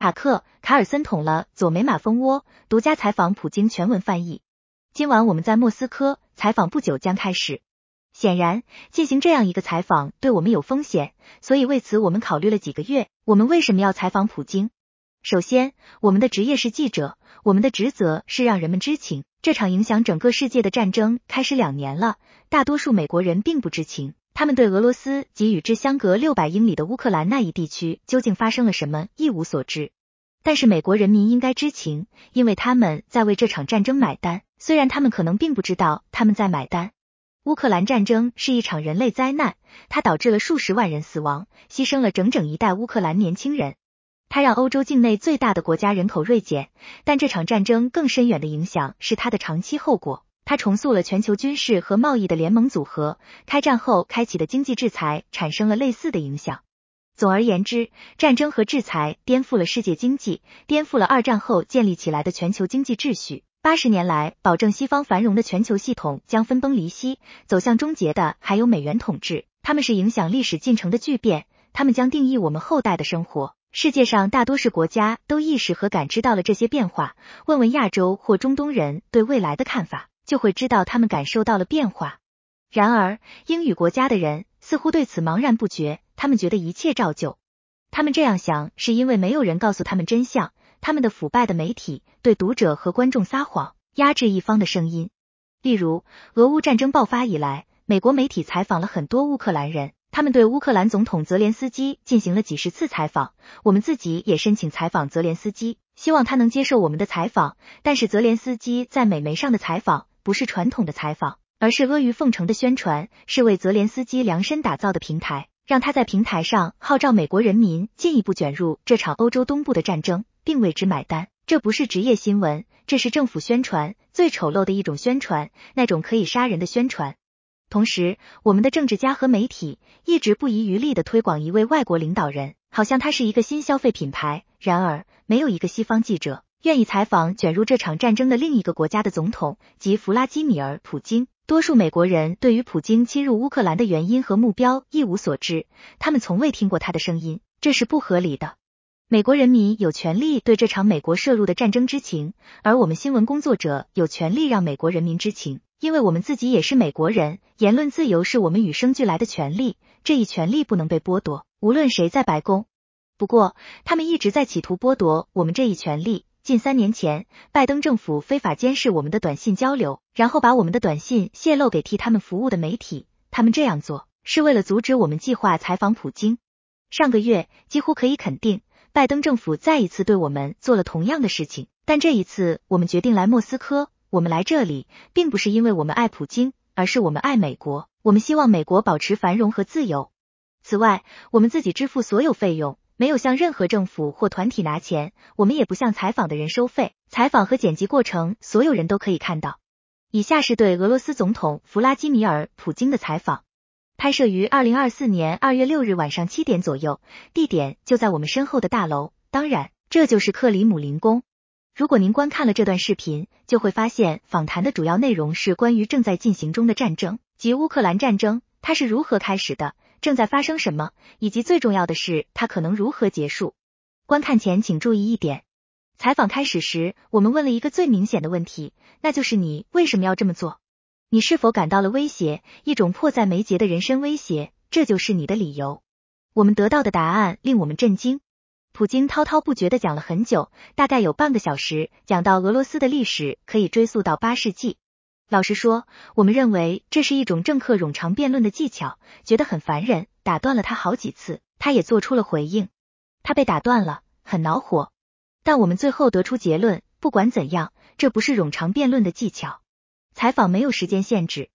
塔克·卡尔森捅了左美马蜂窝，独家采访普京全文翻译。今晚我们在莫斯科采访不久将开始。显然，进行这样一个采访对我们有风险，所以为此我们考虑了几个月。我们为什么要采访普京？首先，我们的职业是记者，我们的职责是让人们知情。这场影响整个世界的战争开始两年了，大多数美国人并不知情。他们对俄罗斯及与之相隔六百英里的乌克兰那一地区究竟发生了什么一无所知，但是美国人民应该知情，因为他们在为这场战争买单，虽然他们可能并不知道他们在买单。乌克兰战争是一场人类灾难，它导致了数十万人死亡，牺牲了整整一代乌克兰年轻人，它让欧洲境内最大的国家人口锐减，但这场战争更深远的影响是它的长期后果。它重塑了全球军事和贸易的联盟组合，开战后开启的经济制裁产生了类似的影响。总而言之，战争和制裁颠覆了世界经济，颠覆了二战后建立起来的全球经济秩序。八十年来，保证西方繁荣的全球系统将分崩离析，走向终结的还有美元统治。他们是影响历史进程的巨变，他们将定义我们后代的生活。世界上大多数国家都意识和感知到了这些变化。问问亚洲或中东人对未来的看法。就会知道他们感受到了变化。然而，英语国家的人似乎对此茫然不觉，他们觉得一切照旧。他们这样想，是因为没有人告诉他们真相。他们的腐败的媒体对读者和观众撒谎，压制一方的声音。例如，俄乌战争爆发以来，美国媒体采访了很多乌克兰人，他们对乌克兰总统泽连斯基进行了几十次采访。我们自己也申请采访泽连斯基，希望他能接受我们的采访。但是，泽连斯基在美媒上的采访。不是传统的采访，而是阿谀奉承的宣传，是为泽连斯基量身打造的平台，让他在平台上号召美国人民进一步卷入这场欧洲东部的战争，并为之买单。这不是职业新闻，这是政府宣传最丑陋的一种宣传，那种可以杀人的宣传。同时，我们的政治家和媒体一直不遗余力的推广一位外国领导人，好像他是一个新消费品牌。然而，没有一个西方记者。愿意采访卷入这场战争的另一个国家的总统，即弗拉基米尔·普京。多数美国人对于普京侵入乌克兰的原因和目标一无所知，他们从未听过他的声音，这是不合理的。美国人民有权利对这场美国涉入的战争知情，而我们新闻工作者有权利让美国人民知情，因为我们自己也是美国人。言论自由是我们与生俱来的权利，这一权利不能被剥夺，无论谁在白宫。不过，他们一直在企图剥夺我们这一权利。近三年前，拜登政府非法监视我们的短信交流，然后把我们的短信泄露给替他们服务的媒体。他们这样做是为了阻止我们计划采访普京。上个月，几乎可以肯定，拜登政府再一次对我们做了同样的事情。但这一次，我们决定来莫斯科。我们来这里，并不是因为我们爱普京，而是我们爱美国。我们希望美国保持繁荣和自由。此外，我们自己支付所有费用。没有向任何政府或团体拿钱，我们也不向采访的人收费。采访和剪辑过程，所有人都可以看到。以下是对俄罗斯总统弗拉基米尔·普京的采访，拍摄于二零二四年二月六日晚上七点左右，地点就在我们身后的大楼。当然，这就是克里姆林宫。如果您观看了这段视频，就会发现访谈的主要内容是关于正在进行中的战争及乌克兰战争，它是如何开始的。正在发生什么，以及最重要的是，它可能如何结束？观看前请注意一点：采访开始时，我们问了一个最明显的问题，那就是你为什么要这么做？你是否感到了威胁，一种迫在眉睫的人身威胁？这就是你的理由。我们得到的答案令我们震惊。普京滔滔不绝的讲了很久，大概有半个小时，讲到俄罗斯的历史可以追溯到八世纪。老实说，我们认为这是一种政客冗长辩论的技巧，觉得很烦人，打断了他好几次。他也做出了回应，他被打断了，很恼火。但我们最后得出结论，不管怎样，这不是冗长辩论的技巧。采访没有时间限制，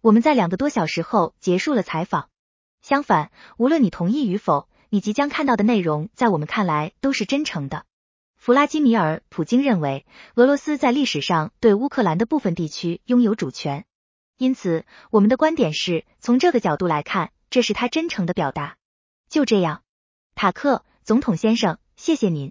我们在两个多小时后结束了采访。相反，无论你同意与否，你即将看到的内容，在我们看来都是真诚的。弗拉基米尔·普京认为，俄罗斯在历史上对乌克兰的部分地区拥有主权，因此我们的观点是从这个角度来看，这是他真诚的表达。就这样，塔克总统先生，谢谢您。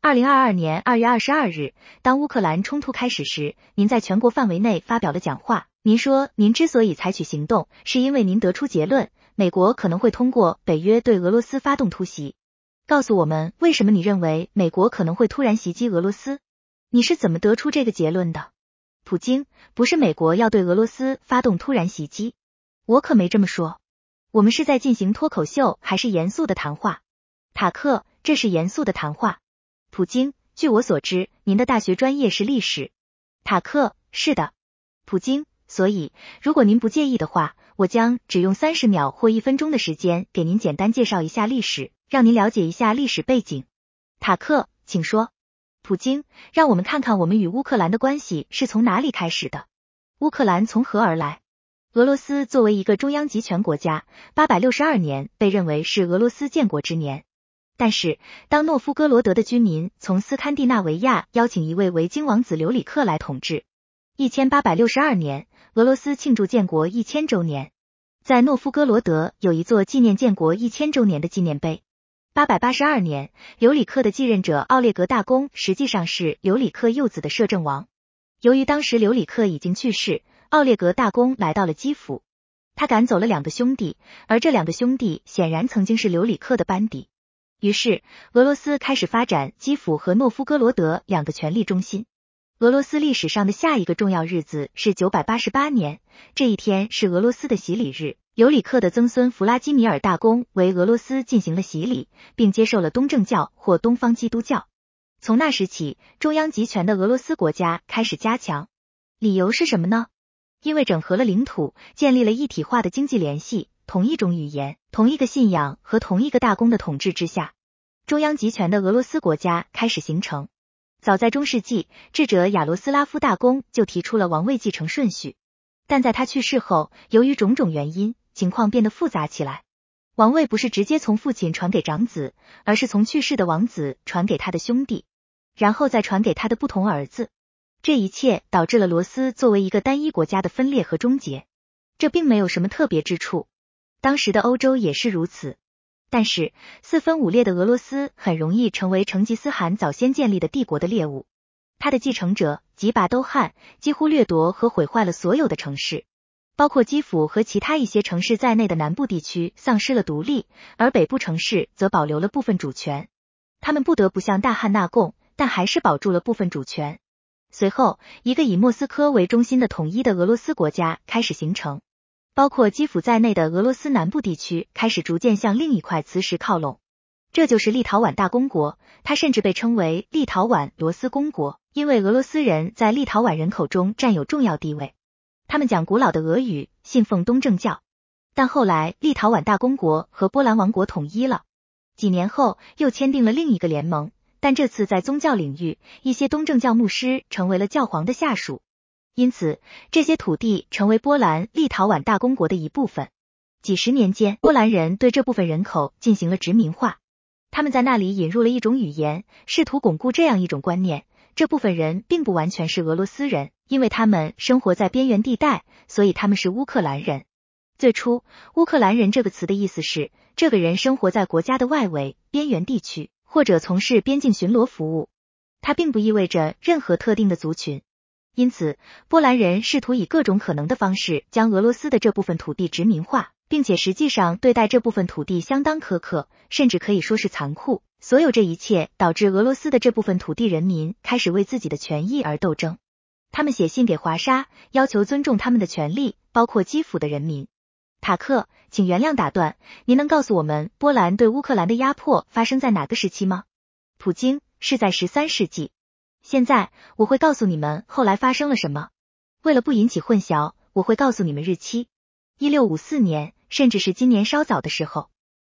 二零二二年二月二十二日，当乌克兰冲突开始时，您在全国范围内发表了讲话。您说，您之所以采取行动，是因为您得出结论，美国可能会通过北约对俄罗斯发动突袭。告诉我们为什么你认为美国可能会突然袭击俄罗斯？你是怎么得出这个结论的？普京，不是美国要对俄罗斯发动突然袭击，我可没这么说。我们是在进行脱口秀还是严肃的谈话？塔克，这是严肃的谈话。普京，据我所知，您的大学专业是历史。塔克，是的。普京，所以如果您不介意的话，我将只用三十秒或一分钟的时间给您简单介绍一下历史，让您了解一下历史背景。塔克，请说。普京，让我们看看我们与乌克兰的关系是从哪里开始的。乌克兰从何而来？俄罗斯作为一个中央集权国家，八百六十二年被认为是俄罗斯建国之年。但是，当诺夫哥罗德的居民从斯堪的纳维亚邀请一位维京王子留里克来统治，一千八百六十二年，俄罗斯庆祝建国一千周年，在诺夫哥罗德有一座纪念建国一千周年的纪念碑。八百八十二年，留里克的继任者奥列格大公实际上是留里克幼子的摄政王。由于当时留里克已经去世，奥列格大公来到了基辅，他赶走了两个兄弟，而这两个兄弟显然曾经是留里克的班底。于是，俄罗斯开始发展基辅和诺夫哥罗德两个权力中心。俄罗斯历史上的下一个重要日子是九百八十八年，这一天是俄罗斯的洗礼日。尤里克的曾孙弗拉基米尔大公为俄罗斯进行了洗礼，并接受了东正教或东方基督教。从那时起，中央集权的俄罗斯国家开始加强。理由是什么呢？因为整合了领土，建立了一体化的经济联系，同一种语言、同一个信仰和同一个大公的统治之下，中央集权的俄罗斯国家开始形成。早在中世纪，智者亚罗斯拉夫大公就提出了王位继承顺序，但在他去世后，由于种种原因。情况变得复杂起来，王位不是直接从父亲传给长子，而是从去世的王子传给他的兄弟，然后再传给他的不同儿子。这一切导致了罗斯作为一个单一国家的分裂和终结。这并没有什么特别之处，当时的欧洲也是如此。但是四分五裂的俄罗斯很容易成为成吉思汗早先建立的帝国的猎物，他的继承者吉拔都汗几乎掠夺和毁坏了所有的城市。包括基辅和其他一些城市在内的南部地区丧失了独立，而北部城市则保留了部分主权。他们不得不向大汉纳贡，但还是保住了部分主权。随后，一个以莫斯科为中心的统一的俄罗斯国家开始形成，包括基辅在内的俄罗斯南部地区开始逐渐向另一块磁石靠拢。这就是立陶宛大公国，它甚至被称为立陶宛罗斯公国，因为俄罗斯人在立陶宛人口中占有重要地位。他们讲古老的俄语，信奉东正教，但后来立陶宛大公国和波兰王国统一了，几年后又签订了另一个联盟，但这次在宗教领域，一些东正教牧师成为了教皇的下属，因此这些土地成为波兰立陶宛大公国的一部分。几十年间，波兰人对这部分人口进行了殖民化，他们在那里引入了一种语言，试图巩固这样一种观念。这部分人并不完全是俄罗斯人，因为他们生活在边缘地带，所以他们是乌克兰人。最初，乌克兰人这个词的意思是这个人生活在国家的外围、边缘地区，或者从事边境巡逻服务。它并不意味着任何特定的族群。因此，波兰人试图以各种可能的方式将俄罗斯的这部分土地殖民化，并且实际上对待这部分土地相当苛刻，甚至可以说是残酷。所有这一切导致俄罗斯的这部分土地人民开始为自己的权益而斗争。他们写信给华沙，要求尊重他们的权利，包括基辅的人民。塔克，请原谅打断，您能告诉我们波兰对乌克兰的压迫发生在哪个时期吗？普京是在十三世纪。现在我会告诉你们后来发生了什么。为了不引起混淆，我会告诉你们日期：一六五四年，甚至是今年稍早的时候。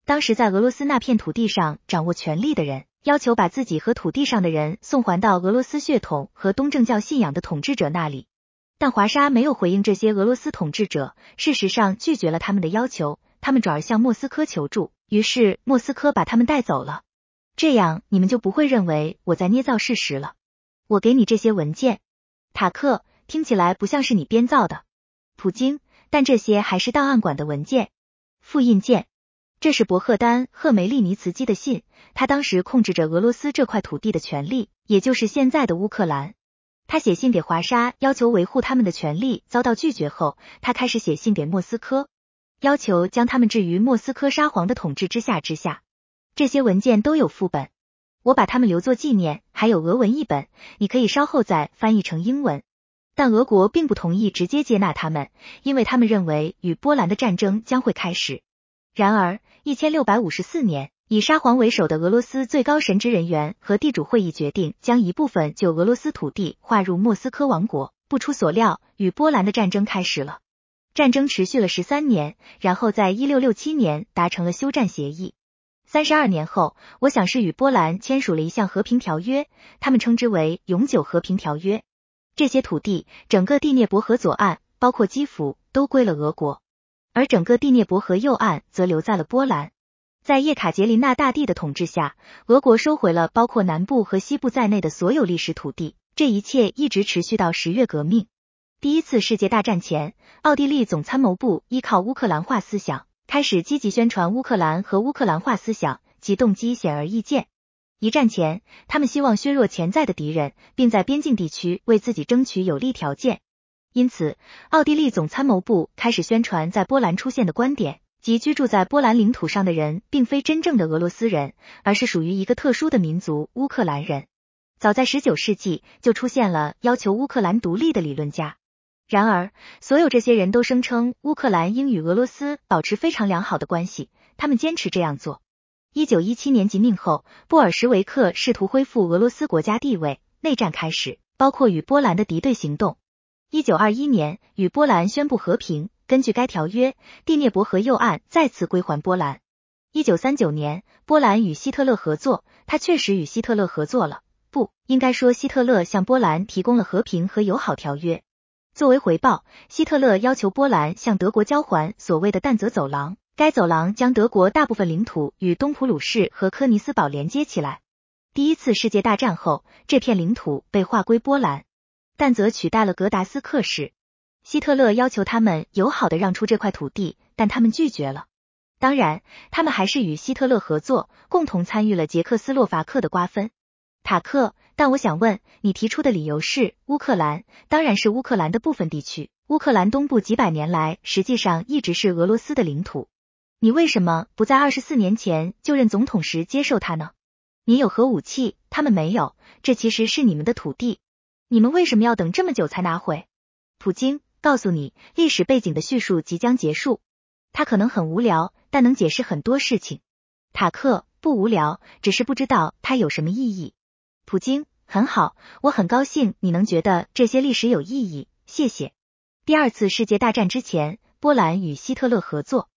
当时在俄罗斯那片土地上掌握权力的人，要求把自己和土地上的人送还到俄罗斯血统和东正教信仰的统治者那里，但华沙没有回应这些俄罗斯统治者，事实上拒绝了他们的要求，他们转而向莫斯科求助，于是莫斯科把他们带走了。这样你们就不会认为我在捏造事实了。我给你这些文件，塔克，听起来不像是你编造的，普京，但这些还是档案馆的文件，复印件。这是伯赫丹·赫梅利尼茨基的信，他当时控制着俄罗斯这块土地的权利，也就是现在的乌克兰。他写信给华沙，要求维护他们的权利，遭到拒绝后，他开始写信给莫斯科，要求将他们置于莫斯科沙皇的统治之下之下。这些文件都有副本，我把它们留作纪念，还有俄文译本，你可以稍后再翻译成英文。但俄国并不同意直接接纳他们，因为他们认为与波兰的战争将会开始。然而，一千六百五十四年，以沙皇为首的俄罗斯最高神职人员和地主会议决定将一部分旧俄罗斯土地划入莫斯科王国。不出所料，与波兰的战争开始了。战争持续了十三年，然后在一六六七年达成了休战协议。三十二年后，我想是与波兰签署了一项和平条约，他们称之为永久和平条约。这些土地，整个第聂伯河左岸，包括基辅，都归了俄国，而整个第聂伯河右岸则留在了波兰。在叶卡捷琳娜大帝的统治下，俄国收回了包括南部和西部在内的所有历史土地。这一切一直持续到十月革命。第一次世界大战前，奥地利总参谋部依靠乌克兰化思想，开始积极宣传乌克兰和乌克兰化思想，其动机显而易见。一战前，他们希望削弱潜在的敌人，并在边境地区为自己争取有利条件。因此，奥地利总参谋部开始宣传在波兰出现的观点，即居住在波兰领土上的人并非真正的俄罗斯人，而是属于一个特殊的民族——乌克兰人。早在十九世纪就出现了要求乌克兰独立的理论家，然而所有这些人都声称乌克兰应与俄罗斯保持非常良好的关系，他们坚持这样做。一九一七年即命后，布尔什维克试图恢复俄罗斯国家地位，内战开始，包括与波兰的敌对行动。一九二一年与波兰宣布和平，根据该条约，第聂伯河右岸再次归还波兰。一九三九年，波兰与希特勒合作，他确实与希特勒合作了。不应该说，希特勒向波兰提供了和平和友好条约。作为回报，希特勒要求波兰向德国交还所谓的但泽走廊，该走廊将德国大部分领土与东普鲁士和科尼斯堡连接起来。第一次世界大战后，这片领土被划归波兰，但则取代了格达斯克市。希特勒要求他们友好的让出这块土地，但他们拒绝了。当然，他们还是与希特勒合作，共同参与了捷克斯洛伐克的瓜分。塔克，但我想问，你提出的理由是乌克兰，当然是乌克兰的部分地区。乌克兰东部几百年来实际上一直是俄罗斯的领土，你为什么不在二十四年前就任总统时接受它呢？你有核武器，他们没有，这其实是你们的土地，你们为什么要等这么久才拿回？普京，告诉你，历史背景的叙述即将结束，它可能很无聊，但能解释很多事情。塔克，不无聊，只是不知道它有什么意义。普京很好，我很高兴你能觉得这些历史有意义，谢谢。第二次世界大战之前，波兰与希特勒合作，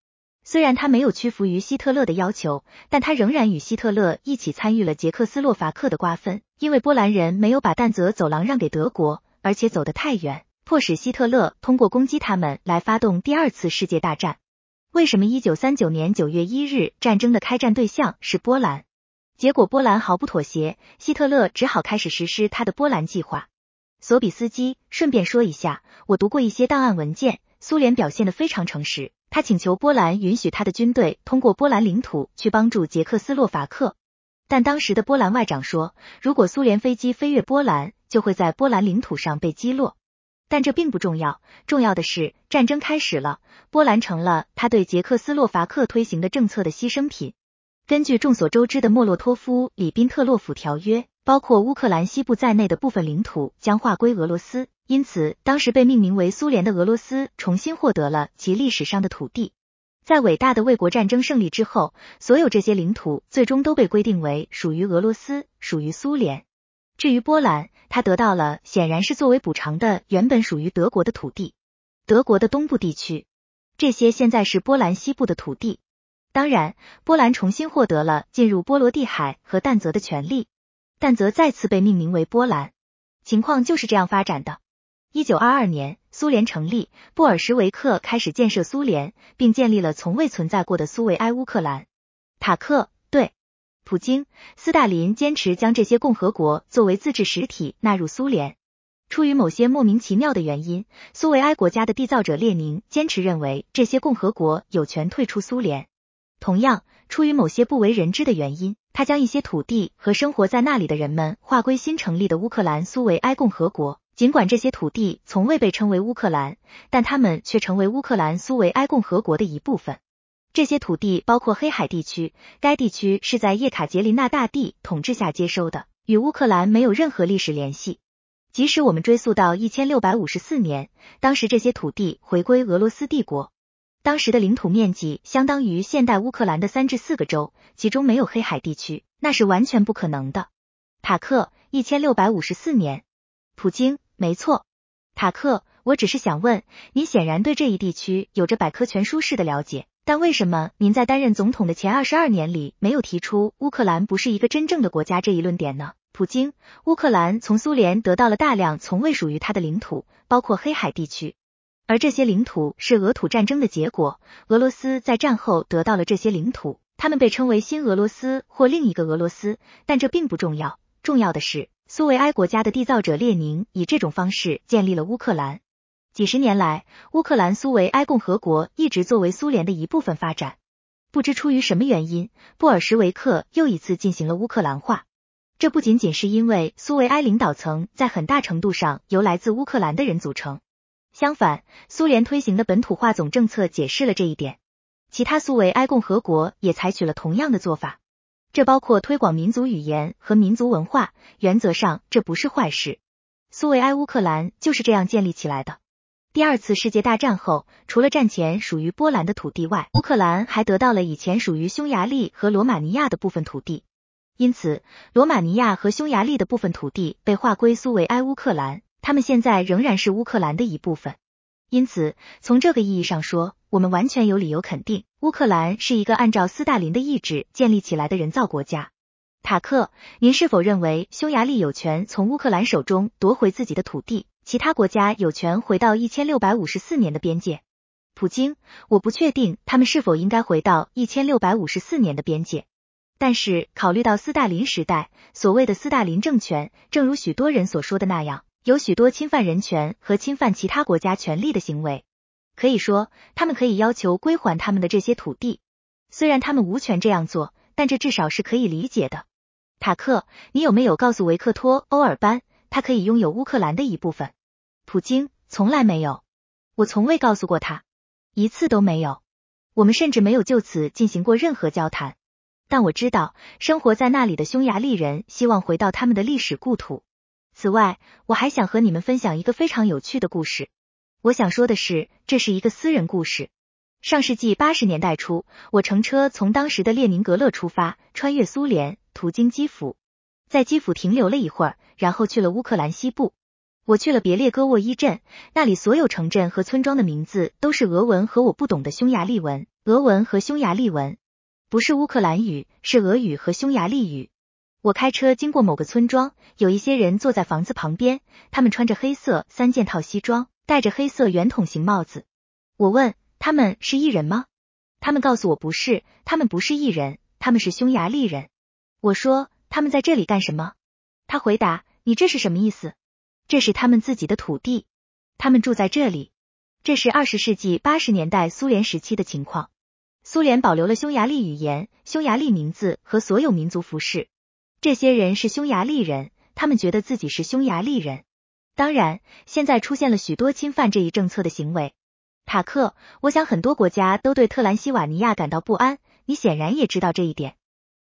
虽然他没有屈服于希特勒的要求，但他仍然与希特勒一起参与了捷克斯洛伐克的瓜分，因为波兰人没有把但泽走廊让给德国，而且走得太远，迫使希特勒通过攻击他们来发动第二次世界大战。为什么一九三九年九月一日战争的开战对象是波兰？结果波兰毫不妥协，希特勒只好开始实施他的波兰计划。索比斯基，顺便说一下，我读过一些档案文件，苏联表现得非常诚实。他请求波兰允许他的军队通过波兰领土去帮助捷克斯洛伐克，但当时的波兰外长说，如果苏联飞机飞越波兰，就会在波兰领土上被击落。但这并不重要，重要的是战争开始了，波兰成了他对捷克斯洛伐克推行的政策的牺牲品。根据众所周知的莫洛托夫里宾特洛甫条约，包括乌克兰西部在内的部分领土将划归俄罗斯，因此当时被命名为苏联的俄罗斯重新获得了其历史上的土地。在伟大的卫国战争胜利之后，所有这些领土最终都被规定为属于俄罗斯，属于苏联。至于波兰，他得到了显然是作为补偿的原本属于德国的土地，德国的东部地区，这些现在是波兰西部的土地。当然，波兰重新获得了进入波罗的海和但泽的权利，但泽再次被命名为波兰。情况就是这样发展的。一九二二年，苏联成立，布尔什维克开始建设苏联，并建立了从未存在过的苏维埃乌克兰。塔克对，普京、斯大林坚持将这些共和国作为自治实体纳入苏联。出于某些莫名其妙的原因，苏维埃国家的缔造者列宁坚持认为这些共和国有权退出苏联。同样，出于某些不为人知的原因，他将一些土地和生活在那里的人们划归新成立的乌克兰苏维埃共和国。尽管这些土地从未被称为乌克兰，但他们却成为乌克兰苏维埃共和国的一部分。这些土地包括黑海地区，该地区是在叶卡捷琳娜大帝统治下接收的，与乌克兰没有任何历史联系。即使我们追溯到一千六百五十四年，当时这些土地回归俄罗斯帝国，当时的领土面积相当于现代乌克兰的三至四个州，其中没有黑海地区，那是完全不可能的。塔克，一千六百五十四年，普京，没错，塔克，我只是想问，您显然对这一地区有着百科全书式的了解。但为什么您在担任总统的前二十二年里没有提出乌克兰不是一个真正的国家这一论点呢？普京，乌克兰从苏联得到了大量从未属于他的领土，包括黑海地区，而这些领土是俄土战争的结果。俄罗斯在战后得到了这些领土，他们被称为新俄罗斯或另一个俄罗斯，但这并不重要。重要的是，苏维埃国家的缔造者列宁以这种方式建立了乌克兰。几十年来，乌克兰苏维埃共和国一直作为苏联的一部分发展。不知出于什么原因，布尔什维克又一次进行了乌克兰化。这不仅仅是因为苏维埃领导层在很大程度上由来自乌克兰的人组成，相反，苏联推行的本土化总政策解释了这一点。其他苏维埃共和国也采取了同样的做法，这包括推广民族语言和民族文化。原则上，这不是坏事。苏维埃乌克兰就是这样建立起来的。第二次世界大战后，除了战前属于波兰的土地外，乌克兰还得到了以前属于匈牙利和罗马尼亚的部分土地。因此，罗马尼亚和匈牙利的部分土地被划归苏维埃乌克兰，他们现在仍然是乌克兰的一部分。因此，从这个意义上说，我们完全有理由肯定，乌克兰是一个按照斯大林的意志建立起来的人造国家。塔克，您是否认为匈牙利有权从乌克兰手中夺回自己的土地？其他国家有权回到一千六百五十四年的边界。普京，我不确定他们是否应该回到一千六百五十四年的边界。但是考虑到斯大林时代，所谓的斯大林政权，正如许多人所说的那样，有许多侵犯人权和侵犯其他国家权利的行为。可以说，他们可以要求归还他们的这些土地。虽然他们无权这样做，但这至少是可以理解的。塔克，你有没有告诉维克托·欧尔班？他可以拥有乌克兰的一部分。普京从来没有，我从未告诉过他，一次都没有。我们甚至没有就此进行过任何交谈。但我知道，生活在那里的匈牙利人希望回到他们的历史故土。此外，我还想和你们分享一个非常有趣的故事。我想说的是，这是一个私人故事。上世纪八十年代初，我乘车从当时的列宁格勒出发，穿越苏联，途经基辅。在基辅停留了一会儿，然后去了乌克兰西部。我去了别列戈沃伊镇，那里所有城镇和村庄的名字都是俄文和我不懂的匈牙利文。俄文和匈牙利文不是乌克兰语，是俄语和匈牙利语。我开车经过某个村庄，有一些人坐在房子旁边，他们穿着黑色三件套西装，戴着黑色圆筒形帽子。我问他们是艺人吗？他们告诉我不是，他们不是艺人，他们是匈牙利人。我说。他们在这里干什么？他回答：“你这是什么意思？这是他们自己的土地，他们住在这里。这是二十世纪八十年代苏联时期的情况。苏联保留了匈牙利语言、匈牙利名字和所有民族服饰。这些人是匈牙利人，他们觉得自己是匈牙利人。当然，现在出现了许多侵犯这一政策的行为。塔克，我想很多国家都对特兰西瓦尼亚感到不安，你显然也知道这一点。”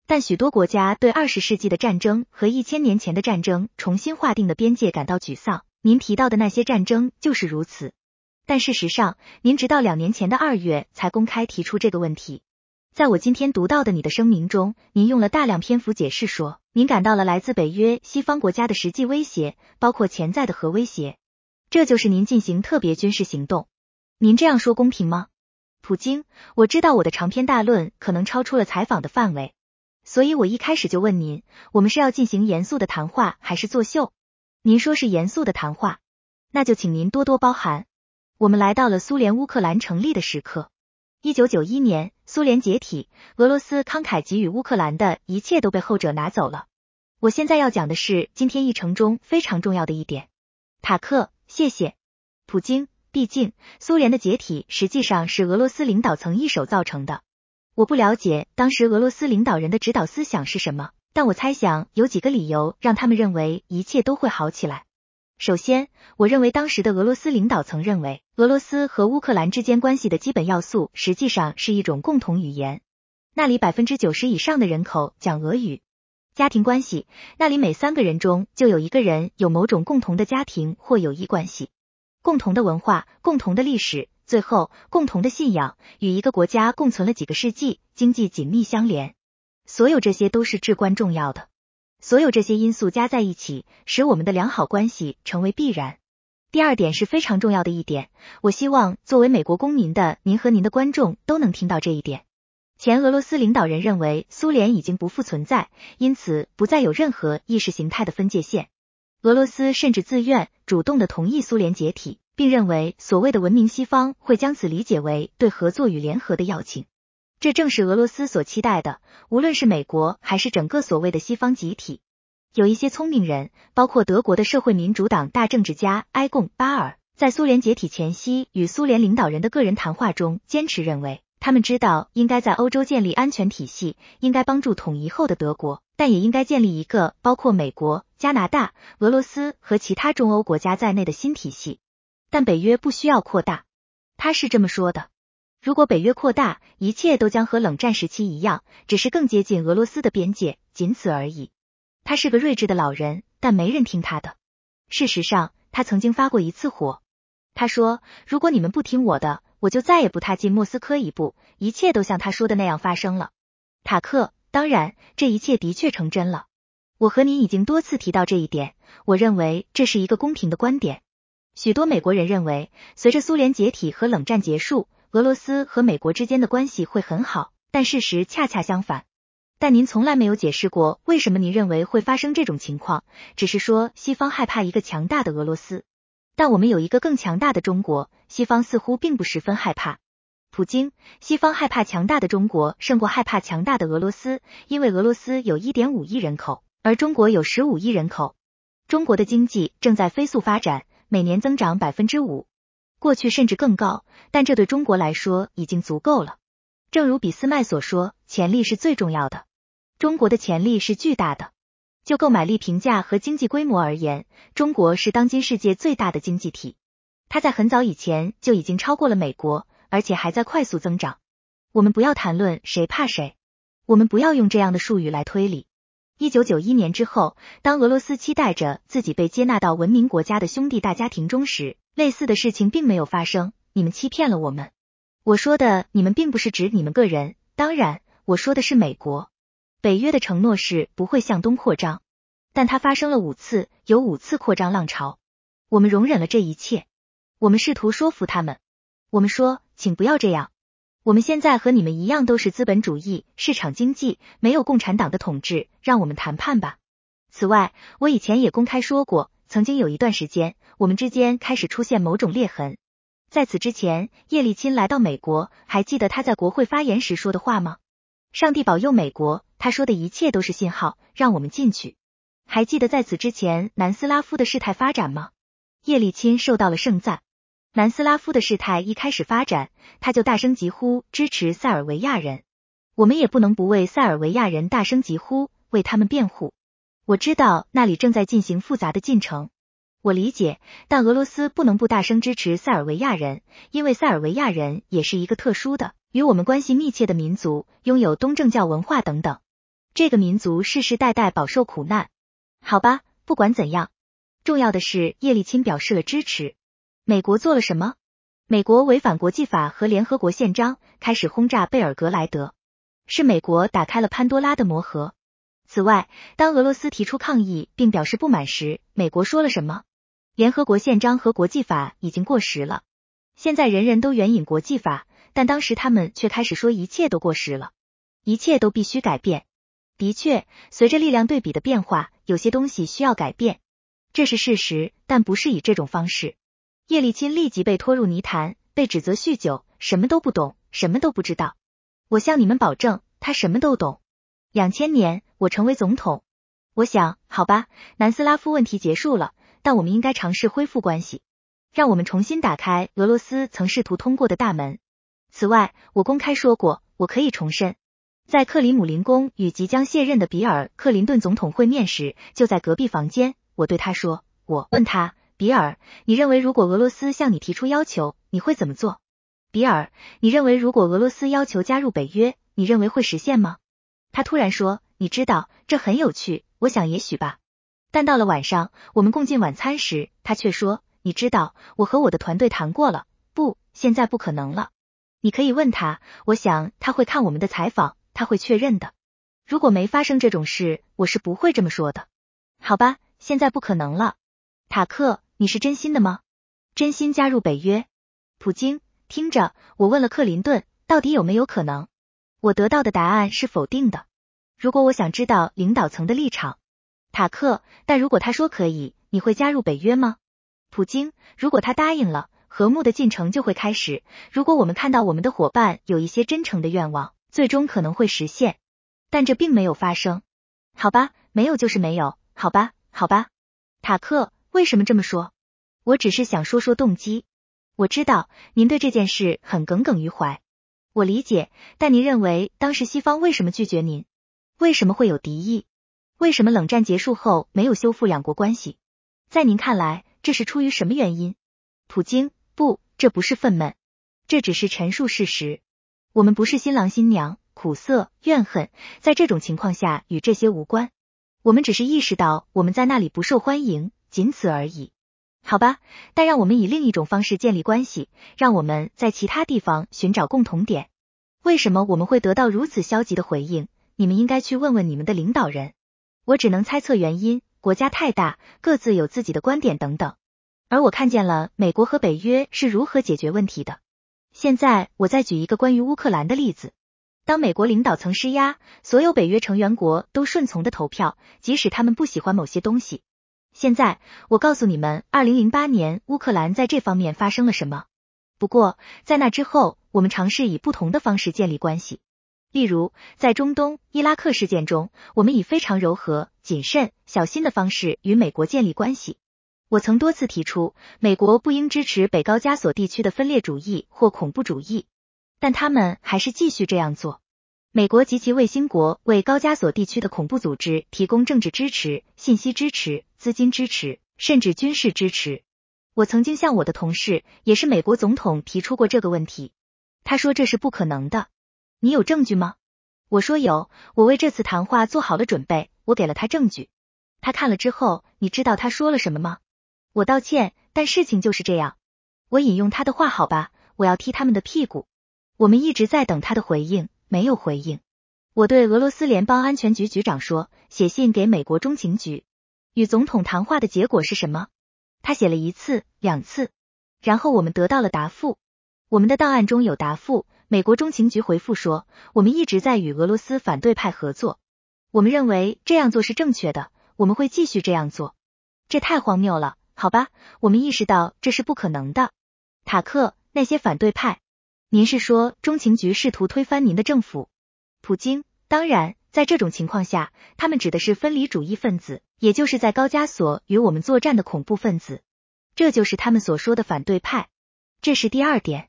但许多国家对二十世纪的战争和一千年前的战争重新划定的边界感到沮丧。您提到的那些战争就是如此。但事实上，您直到两年前的二月才公开提出这个问题。在我今天读到的你的声明中，您用了大量篇幅解释说，您感到了来自北约西方国家的实际威胁，包括潜在的核威胁。这就是您进行特别军事行动。您这样说公平吗？普京，我知道我的长篇大论可能超出了采访的范围。所以我一开始就问您，我们是要进行严肃的谈话还是作秀？您说是严肃的谈话，那就请您多多包涵。我们来到了苏联乌克兰成立的时刻。一九九一年，苏联解体，俄罗斯慷慨给予乌克兰的一切都被后者拿走了。我现在要讲的是今天议程中非常重要的一点。塔克，谢谢。普京，毕竟苏联的解体实际上是俄罗斯领导层一手造成的。我不了解当时俄罗斯领导人的指导思想是什么，但我猜想有几个理由让他们认为一切都会好起来。首先，我认为当时的俄罗斯领导曾认为，俄罗斯和乌克兰之间关系的基本要素实际上是一种共同语言。那里百分之九十以上的人口讲俄语。家庭关系，那里每三个人中就有一个人有某种共同的家庭或友谊关系。共同的文化，共同的历史，最后共同的信仰，与一个国家共存了几个世纪，经济紧密相连。所有这些都是至关重要的。所有这些因素加在一起，使我们的良好关系成为必然。第二点是非常重要的一点，我希望作为美国公民的您和您的观众都能听到这一点。前俄罗斯领导人认为苏联已经不复存在，因此不再有任何意识形态的分界线。俄罗斯甚至自愿主动的同意苏联解体，并认为所谓的文明西方会将此理解为对合作与联合的邀请。这正是俄罗斯所期待的，无论是美国还是整个所谓的西方集体。有一些聪明人，包括德国的社会民主党大政治家埃贡·巴尔，在苏联解体前夕与苏联领导人的个人谈话中，坚持认为，他们知道应该在欧洲建立安全体系，应该帮助统一后的德国，但也应该建立一个包括美国、加拿大、俄罗斯和其他中欧国家在内的新体系。但北约不需要扩大，他是这么说的。如果北约扩大，一切都将和冷战时期一样，只是更接近俄罗斯的边界，仅此而已。他是个睿智的老人，但没人听他的。事实上，他曾经发过一次火。他说：“如果你们不听我的，我就再也不踏进莫斯科一步。”一切都像他说的那样发生了。塔克，当然，这一切的确成真了。我和您已经多次提到这一点。我认为这是一个公平的观点。许多美国人认为，随着苏联解体和冷战结束。俄罗斯和美国之间的关系会很好，但事实恰恰相反。但您从来没有解释过为什么您认为会发生这种情况，只是说西方害怕一个强大的俄罗斯。但我们有一个更强大的中国，西方似乎并不十分害怕。普京，西方害怕强大的中国胜过害怕强大的俄罗斯，因为俄罗斯有一点五亿人口，而中国有十五亿人口。中国的经济正在飞速发展，每年增长百分之五。过去甚至更高，但这对中国来说已经足够了。正如俾斯麦所说，潜力是最重要的。中国的潜力是巨大的。就购买力评价和经济规模而言，中国是当今世界最大的经济体。它在很早以前就已经超过了美国，而且还在快速增长。我们不要谈论谁怕谁，我们不要用这样的术语来推理。一九九一年之后，当俄罗斯期待着自己被接纳到文明国家的兄弟大家庭中时，类似的事情并没有发生。你们欺骗了我们。我说的你们并不是指你们个人，当然，我说的是美国。北约的承诺是不会向东扩张，但它发生了五次，有五次扩张浪潮。我们容忍了这一切。我们试图说服他们。我们说，请不要这样。我们现在和你们一样都是资本主义市场经济，没有共产党的统治，让我们谈判吧。此外，我以前也公开说过，曾经有一段时间，我们之间开始出现某种裂痕。在此之前，叶利钦来到美国，还记得他在国会发言时说的话吗？上帝保佑美国，他说的一切都是信号，让我们进去。还记得在此之前南斯拉夫的事态发展吗？叶利钦受到了盛赞。南斯拉夫的事态一开始发展，他就大声疾呼支持塞尔维亚人。我们也不能不为塞尔维亚人大声疾呼，为他们辩护。我知道那里正在进行复杂的进程，我理解，但俄罗斯不能不大声支持塞尔维亚人，因为塞尔维亚人也是一个特殊的、与我们关系密切的民族，拥有东正教文化等等。这个民族世世代代饱受苦难。好吧，不管怎样，重要的是叶利钦表示了支持。美国做了什么？美国违反国际法和联合国宪章，开始轰炸贝尔格莱德，是美国打开了潘多拉的魔盒。此外，当俄罗斯提出抗议并表示不满时，美国说了什么？联合国宪章和国际法已经过时了。现在人人都援引国际法，但当时他们却开始说一切都过时了，一切都必须改变。的确，随着力量对比的变化，有些东西需要改变，这是事实，但不是以这种方式。叶利钦立即被拖入泥潭，被指责酗酒，什么都不懂，什么都不知道。我向你们保证，他什么都懂。两千年，我成为总统。我想，好吧，南斯拉夫问题结束了，但我们应该尝试恢复关系，让我们重新打开俄罗斯曾试图通过的大门。此外，我公开说过，我可以重申，在克里姆林宫与即将卸任的比尔·克林顿总统会面时，就在隔壁房间，我对他说，我问他。比尔，你认为如果俄罗斯向你提出要求，你会怎么做？比尔，你认为如果俄罗斯要求加入北约，你认为会实现吗？他突然说，你知道，这很有趣，我想也许吧。但到了晚上，我们共进晚餐时，他却说，你知道，我和我的团队谈过了，不，现在不可能了。你可以问他，我想他会看我们的采访，他会确认的。如果没发生这种事，我是不会这么说的。好吧，现在不可能了。塔克，你是真心的吗？真心加入北约？普京，听着，我问了克林顿，到底有没有可能？我得到的答案是否定的。如果我想知道领导层的立场，塔克，但如果他说可以，你会加入北约吗？普京，如果他答应了。和睦的进程就会开始。如果我们看到我们的伙伴有一些真诚的愿望，最终可能会实现，但这并没有发生。好吧，没有就是没有。好吧，好吧。塔克，为什么这么说？我只是想说说动机。我知道您对这件事很耿耿于怀，我理解。但您认为当时西方为什么拒绝您？为什么会有敌意？为什么冷战结束后没有修复两国关系？在您看来，这是出于什么原因？普京。不，这不是愤懑，这只是陈述事实。我们不是新郎新娘，苦涩怨恨，在这种情况下与这些无关。我们只是意识到我们在那里不受欢迎，仅此而已。好吧，但让我们以另一种方式建立关系，让我们在其他地方寻找共同点。为什么我们会得到如此消极的回应？你们应该去问问你们的领导人。我只能猜测原因，国家太大，各自有自己的观点等等。而我看见了美国和北约是如何解决问题的。现在我再举一个关于乌克兰的例子。当美国领导层施压，所有北约成员国都顺从的投票，即使他们不喜欢某些东西。现在我告诉你们，二零零八年乌克兰在这方面发生了什么。不过在那之后，我们尝试以不同的方式建立关系。例如，在中东伊拉克事件中，我们以非常柔和、谨慎、小心的方式与美国建立关系。我曾多次提出，美国不应支持北高加索地区的分裂主义或恐怖主义，但他们还是继续这样做。美国及其卫星国为高加索地区的恐怖组织提供政治支持、信息支持、资金支持，甚至军事支持。我曾经向我的同事，也是美国总统提出过这个问题。他说这是不可能的。你有证据吗？我说有，我为这次谈话做好了准备。我给了他证据。他看了之后，你知道他说了什么吗？我道歉，但事情就是这样。我引用他的话，好吧？我要踢他们的屁股。我们一直在等他的回应，没有回应。我对俄罗斯联邦安全局局长说，写信给美国中情局。与总统谈话的结果是什么？他写了一次、两次，然后我们得到了答复。我们的档案中有答复。美国中情局回复说，我们一直在与俄罗斯反对派合作。我们认为这样做是正确的，我们会继续这样做。这太荒谬了。好吧，我们意识到这是不可能的。塔克，那些反对派，您是说中情局试图推翻您的政府？普京，当然，在这种情况下，他们指的是分离主义分子，也就是在高加索与我们作战的恐怖分子。这就是他们所说的反对派。这是第二点。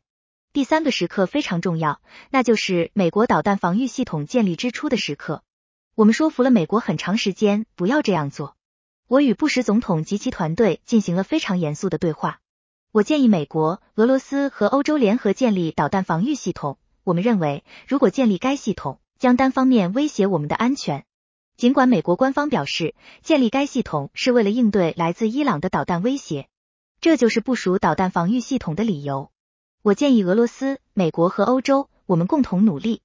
第三个时刻非常重要，那就是美国导弹防御系统建立之初的时刻。我们说服了美国很长时间不要这样做。我与布什总统及其团队进行了非常严肃的对话。我建议美国、俄罗斯和欧洲联合建立导弹防御系统。我们认为，如果建立该系统，将单方面威胁我们的安全。尽管美国官方表示，建立该系统是为了应对来自伊朗的导弹威胁，这就是部署导弹防御系统的理由。我建议俄罗斯、美国和欧洲，我们共同努力。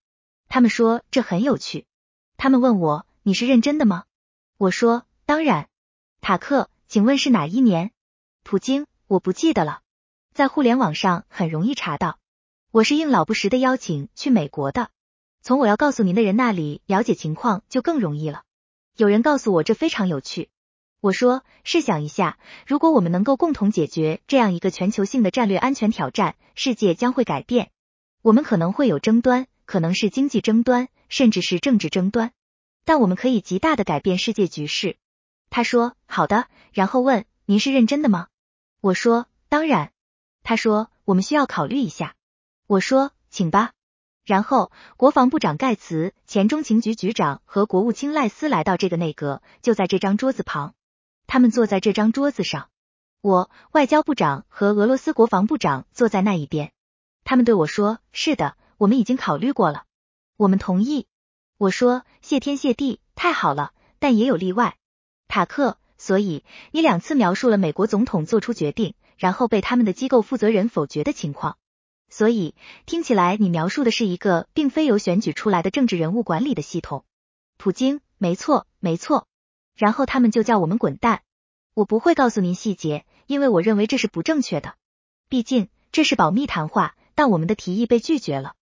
他们说这很有趣。他们问我：“你是认真的吗？”我说：“当然。”塔克，请问是哪一年？普京，我不记得了，在互联网上很容易查到。我是应老布什的邀请去美国的，从我要告诉您的人那里了解情况就更容易了。有人告诉我这非常有趣。我说，试想一下，如果我们能够共同解决这样一个全球性的战略安全挑战，世界将会改变。我们可能会有争端，可能是经济争端，甚至是政治争端，但我们可以极大的改变世界局势。他说好的，然后问您是认真的吗？我说当然。他说我们需要考虑一下。我说请吧。然后国防部长盖茨、前中情局局长和国务卿赖斯来到这个内阁，就在这张桌子旁。他们坐在这张桌子上。我外交部长和俄罗斯国防部长坐在那一边，他们对我说：“是的，我们已经考虑过了，我们同意。”我说：“谢天谢地，太好了，但也有例外。”塔克，所以你两次描述了美国总统做出决定，然后被他们的机构负责人否决的情况，所以听起来你描述的是一个并非由选举出来的政治人物管理的系统。普京，没错，没错。然后他们就叫我们滚蛋。我不会告诉您细节。因为我认为这是不正确的，毕竟这是保密谈话，但我们的提议被拒绝了，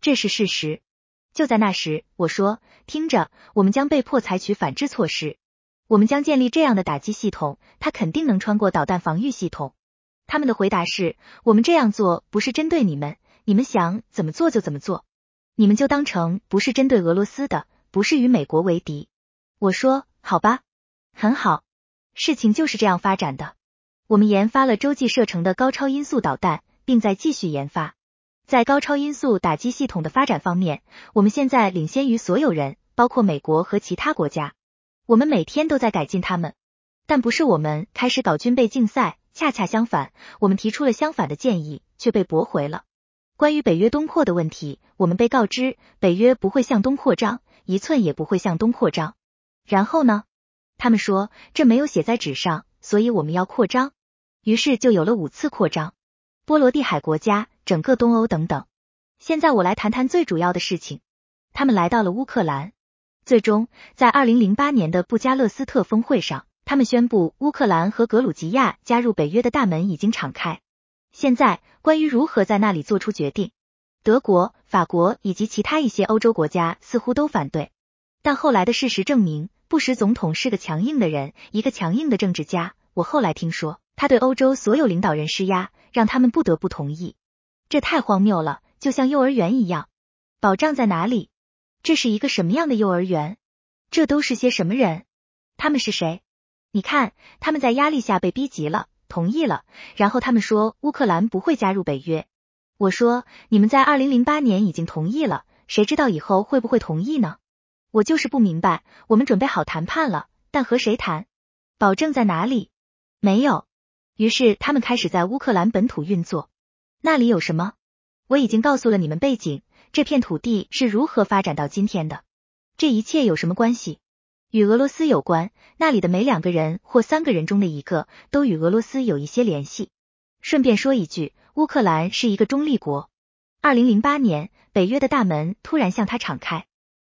这是事实。就在那时，我说：“听着，我们将被迫采取反制措施，我们将建立这样的打击系统，它肯定能穿过导弹防御系统。”他们的回答是：“我们这样做不是针对你们，你们想怎么做就怎么做，你们就当成不是针对俄罗斯的，不是与美国为敌。”我说：“好吧，很好，事情就是这样发展的。”我们研发了洲际射程的高超音速导弹，并在继续研发。在高超音速打击系统的发展方面，我们现在领先于所有人，包括美国和其他国家。我们每天都在改进它们，但不是我们开始搞军备竞赛，恰恰相反，我们提出了相反的建议，却被驳回了。关于北约东扩的问题，我们被告知北约不会向东扩张，一寸也不会向东扩张。然后呢？他们说这没有写在纸上，所以我们要扩张。于是就有了五次扩张，波罗的海国家、整个东欧等等。现在我来谈谈最主要的事情。他们来到了乌克兰，最终在二零零八年的布加勒斯特峰会上，他们宣布乌克兰和格鲁吉亚加入北约的大门已经敞开。现在关于如何在那里做出决定，德国、法国以及其他一些欧洲国家似乎都反对。但后来的事实证明，布什总统是个强硬的人，一个强硬的政治家。我后来听说。他对欧洲所有领导人施压，让他们不得不同意。这太荒谬了，就像幼儿园一样。保障在哪里？这是一个什么样的幼儿园？这都是些什么人？他们是谁？你看，他们在压力下被逼急了，同意了。然后他们说乌克兰不会加入北约。我说，你们在二零零八年已经同意了，谁知道以后会不会同意呢？我就是不明白。我们准备好谈判了，但和谁谈？保证在哪里？没有。于是他们开始在乌克兰本土运作。那里有什么？我已经告诉了你们背景，这片土地是如何发展到今天的。这一切有什么关系？与俄罗斯有关。那里的每两个人或三个人中的一个都与俄罗斯有一些联系。顺便说一句，乌克兰是一个中立国。二零零八年，北约的大门突然向他敞开。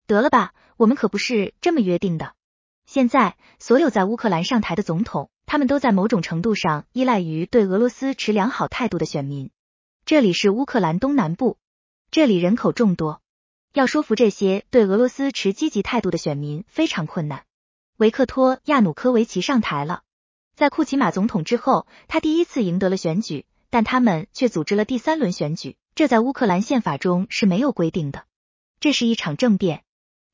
得了吧，我们可不是这么约定的。现在，所有在乌克兰上台的总统。他们都在某种程度上依赖于对俄罗斯持良好态度的选民。这里是乌克兰东南部，这里人口众多，要说服这些对俄罗斯持积极态度的选民非常困难。维克托·亚努科维奇上台了，在库奇马总统之后，他第一次赢得了选举，但他们却组织了第三轮选举，这在乌克兰宪法中是没有规定的。这是一场政变。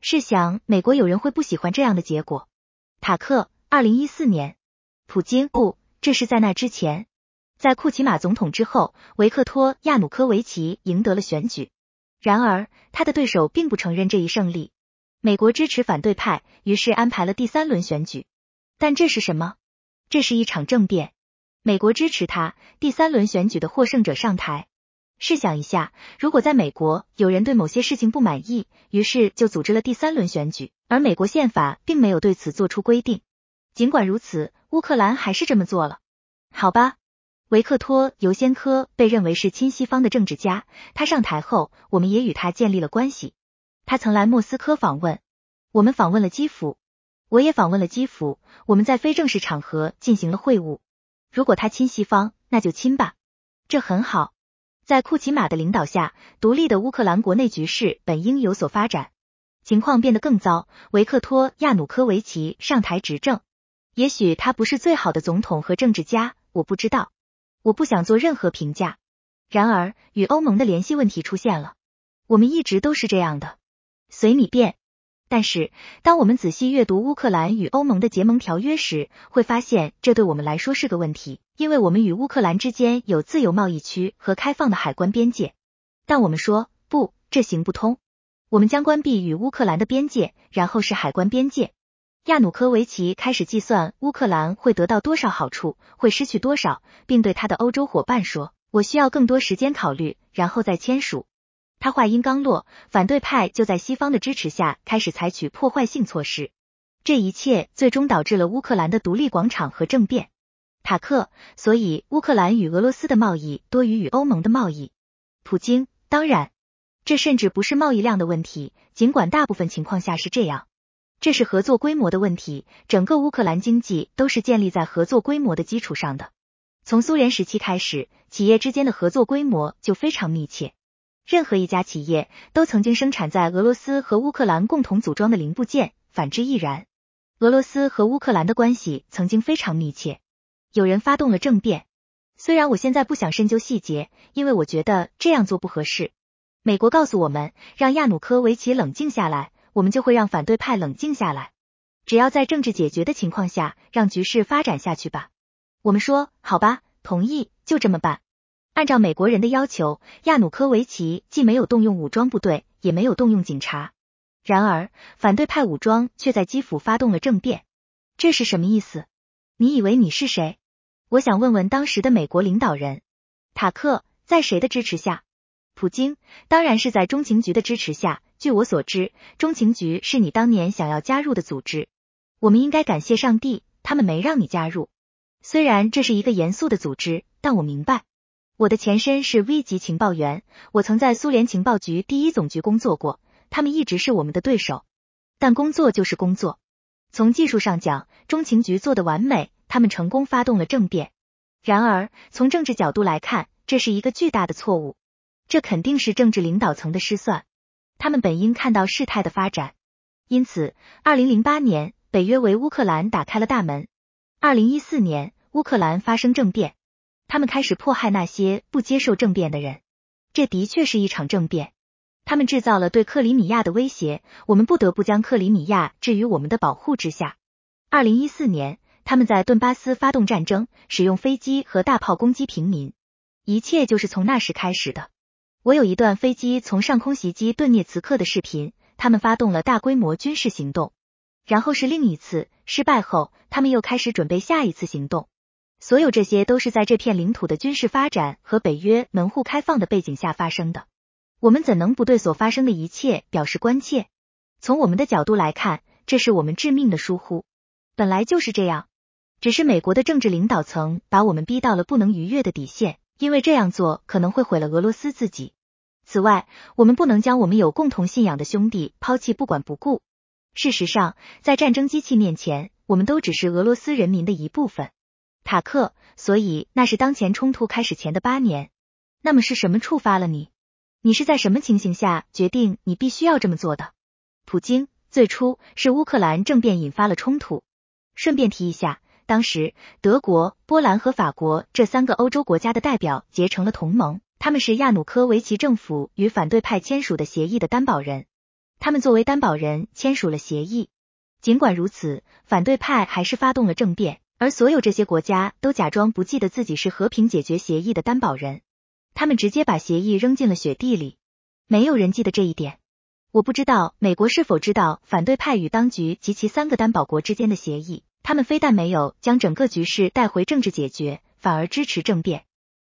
试想，美国有人会不喜欢这样的结果？塔克，二零一四年。普京不，这是在那之前，在库奇马总统之后，维克托·亚努科维奇赢得了选举。然而，他的对手并不承认这一胜利。美国支持反对派，于是安排了第三轮选举。但这是什么？这是一场政变。美国支持他，第三轮选举的获胜者上台。试想一下，如果在美国有人对某些事情不满意，于是就组织了第三轮选举，而美国宪法并没有对此做出规定。尽管如此，乌克兰还是这么做了。好吧，维克托·尤先科被认为是亲西方的政治家。他上台后，我们也与他建立了关系。他曾来莫斯科访问，我们访问了基辅，我也访问了基辅。我们在非正式场合进行了会晤。如果他亲西方，那就亲吧，这很好。在库奇马的领导下，独立的乌克兰国内局势本应有所发展，情况变得更糟。维克托·亚努科维奇上台执政。也许他不是最好的总统和政治家，我不知道，我不想做任何评价。然而，与欧盟的联系问题出现了。我们一直都是这样的，随你便。但是，当我们仔细阅读乌克兰与欧盟的结盟条约时，会发现这对我们来说是个问题，因为我们与乌克兰之间有自由贸易区和开放的海关边界。但我们说不，这行不通。我们将关闭与乌克兰的边界，然后是海关边界。亚努科维奇开始计算乌克兰会得到多少好处，会失去多少，并对他的欧洲伙伴说：“我需要更多时间考虑，然后再签署。”他话音刚落，反对派就在西方的支持下开始采取破坏性措施。这一切最终导致了乌克兰的独立广场和政变。塔克，所以乌克兰与俄罗斯的贸易多于与欧盟的贸易。普京，当然，这甚至不是贸易量的问题，尽管大部分情况下是这样。这是合作规模的问题，整个乌克兰经济都是建立在合作规模的基础上的。从苏联时期开始，企业之间的合作规模就非常密切。任何一家企业都曾经生产在俄罗斯和乌克兰共同组装的零部件，反之亦然。俄罗斯和乌克兰的关系曾经非常密切。有人发动了政变，虽然我现在不想深究细节，因为我觉得这样做不合适。美国告诉我们，让亚努科维奇冷静下来，我们就会让反对派冷静下来。只要在政治解决的情况下，让局势发展下去吧。我们说好吧，同意，就这么办。按照美国人的要求，亚努科维奇既没有动用武装部队，也没有动用警察。然而，反对派武装却在基辅发动了政变，这是什么意思？你以为你是谁？我想问问当时的美国领导人。塔克在谁的支持下？普京当然是在中情局的支持下。据我所知，中情局是你当年想要加入的组织。我们应该感谢上帝，他们没让你加入。虽然这是一个严肃的组织，但我明白。我的前身是 V 级情报员，我曾在苏联情报局第一总局工作过，他们一直是我们的对手。但工作就是工作，从技术上讲，中情局做的完美，他们成功发动了政变。然而，从政治角度来看，这是一个巨大的错误，这肯定是政治领导层的失算。他们本应看到事态的发展，因此，二零零八年，北约为乌克兰打开了大门。二零一四年，乌克兰发生政变。他们开始迫害那些不接受政变的人，这的确是一场政变。他们制造了对克里米亚的威胁，我们不得不将克里米亚置于我们的保护之下。二零一四年，他们在顿巴斯发动战争，使用飞机和大炮攻击平民，一切就是从那时开始的。我有一段飞机从上空袭击顿涅茨克的视频，他们发动了大规模军事行动，然后是另一次失败后，他们又开始准备下一次行动。所有这些都是在这片领土的军事发展和北约门户开放的背景下发生的。我们怎能不对所发生的一切表示关切？从我们的角度来看，这是我们致命的疏忽。本来就是这样，只是美国的政治领导层把我们逼到了不能逾越的底线，因为这样做可能会毁了俄罗斯自己。此外，我们不能将我们有共同信仰的兄弟抛弃不管不顾。事实上，在战争机器面前，我们都只是俄罗斯人民的一部分。塔克，所以那是当前冲突开始前的八年。那么是什么触发了你？你是在什么情形下决定你必须要这么做的？普京，最初是乌克兰政变引发了冲突。顺便提一下，当时德国、波兰和法国这三个欧洲国家的代表结成了同盟，他们是亚努科维奇政府与反对派签署的协议的担保人。他们作为担保人签署了协议。尽管如此，反对派还是发动了政变。而所有这些国家都假装不记得自己是和平解决协议的担保人，他们直接把协议扔进了雪地里。没有人记得这一点。我不知道美国是否知道反对派与当局及其三个担保国之间的协议。他们非但没有将整个局势带回政治解决，反而支持政变。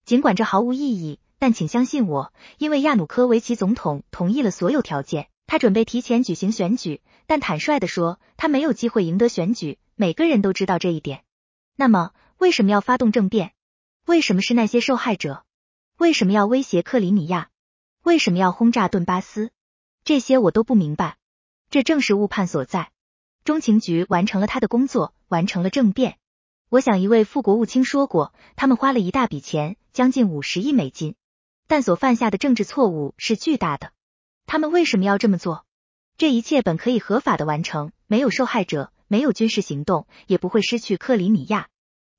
尽管这毫无意义，但请相信我，因为亚努科维奇总统同意了所有条件，他准备提前举行选举。但坦率的说，他没有机会赢得选举。每个人都知道这一点。那么，为什么要发动政变？为什么是那些受害者？为什么要威胁克里米亚？为什么要轰炸顿巴斯？这些我都不明白。这正是误判所在。中情局完成了他的工作，完成了政变。我想一位副国务卿说过，他们花了一大笔钱，将近五十亿美金，但所犯下的政治错误是巨大的。他们为什么要这么做？这一切本可以合法的完成，没有受害者，没有军事行动，也不会失去克里米亚。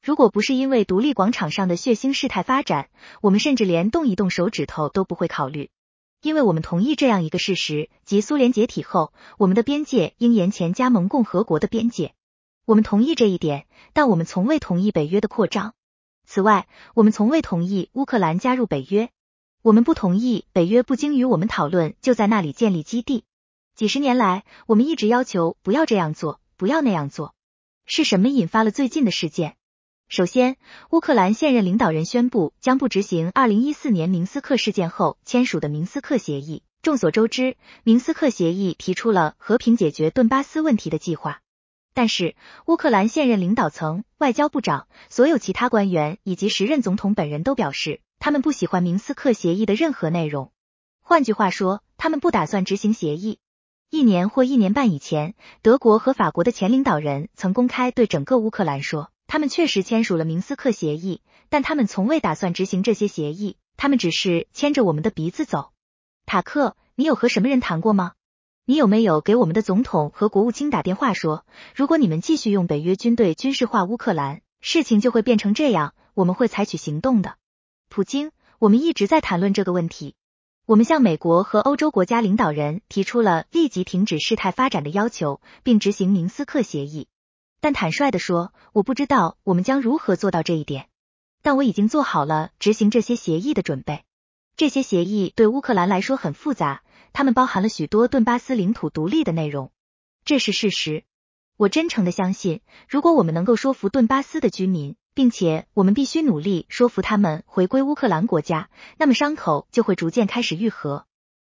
如果不是因为独立广场上的血腥事态发展，我们甚至连动一动手指头都不会考虑，因为我们同意这样一个事实：即苏联解体后，我们的边界应沿前加盟共和国的边界。我们同意这一点，但我们从未同意北约的扩张。此外，我们从未同意乌克兰加入北约。我们不同意北约不经与我们讨论就在那里建立基地。几十年来，我们一直要求不要这样做，不要那样做。是什么引发了最近的事件？首先，乌克兰现任领导人宣布将不执行二零一四年明斯克事件后签署的明斯克协议。众所周知，明斯克协议提出了和平解决顿巴斯问题的计划，但是乌克兰现任领导层、外交部长、所有其他官员以及时任总统本人都表示，他们不喜欢明斯克协议的任何内容。换句话说，他们不打算执行协议。一年或一年半以前，德国和法国的前领导人曾公开对整个乌克兰说，他们确实签署了明斯克协议，但他们从未打算执行这些协议，他们只是牵着我们的鼻子走。塔克，你有和什么人谈过吗？你有没有给我们的总统和国务卿打电话说，如果你们继续用北约军队军事化乌克兰，事情就会变成这样，我们会采取行动的。普京，我们一直在谈论这个问题。我们向美国和欧洲国家领导人提出了立即停止事态发展的要求，并执行明斯克协议。但坦率地说，我不知道我们将如何做到这一点。但我已经做好了执行这些协议的准备。这些协议对乌克兰来说很复杂，它们包含了许多顿巴斯领土独立的内容。这是事实。我真诚的相信，如果我们能够说服顿巴斯的居民。并且我们必须努力说服他们回归乌克兰国家，那么伤口就会逐渐开始愈合。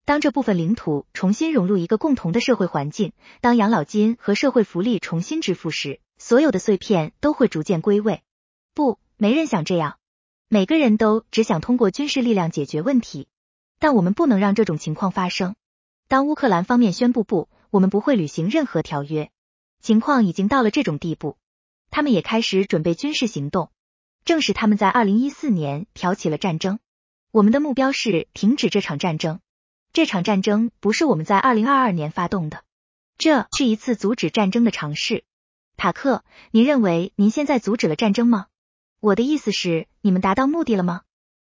当这部分领土重新融入一个共同的社会环境，当养老金和社会福利重新支付时，所有的碎片都会逐渐归位。不，没人想这样。每个人都只想通过军事力量解决问题，但我们不能让这种情况发生。当乌克兰方面宣布不，我们不会履行任何条约。情况已经到了这种地步。他们也开始准备军事行动，正是他们在二零一四年挑起了战争。我们的目标是停止这场战争。这场战争不是我们在二零二二年发动的，这是一次阻止战争的尝试。塔克，您认为您现在阻止了战争吗？我的意思是，你们达到目的了吗？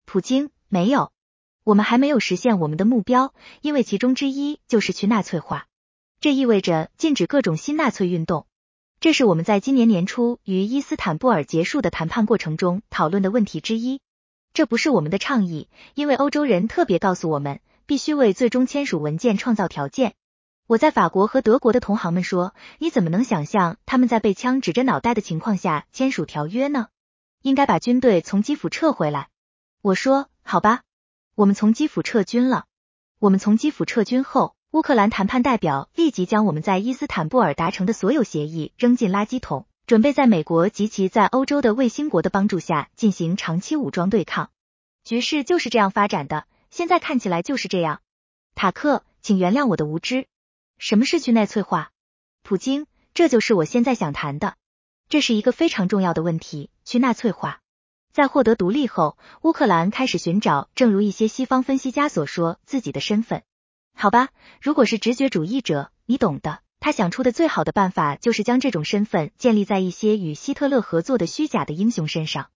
普京，没有，我们还没有实现我们的目标，因为其中之一就是去纳粹化，这意味着禁止各种新纳粹运动。这是我们在今年年初与伊斯坦布尔结束的谈判过程中讨论的问题之一。这不是我们的倡议，因为欧洲人特别告诉我们，必须为最终签署文件创造条件。我在法国和德国的同行们说，你怎么能想象他们在被枪指着脑袋的情况下签署条约呢？应该把军队从基辅撤回来。我说，好吧，我们从基辅撤军了。我们从基辅撤军后。乌克兰谈判代表立即将我们在伊斯坦布尔达成的所有协议扔进垃圾桶，准备在美国及其在欧洲的卫星国的帮助下进行长期武装对抗。局势就是这样发展的，现在看起来就是这样。塔克，请原谅我的无知。什么是去纳粹化？普京，这就是我现在想谈的。这是一个非常重要的问题。去纳粹化，在获得独立后，乌克兰开始寻找，正如一些西方分析家所说，自己的身份。好吧，如果是直觉主义者，你懂的。他想出的最好的办法就是将这种身份建立在一些与希特勒合作的虚假的英雄身上。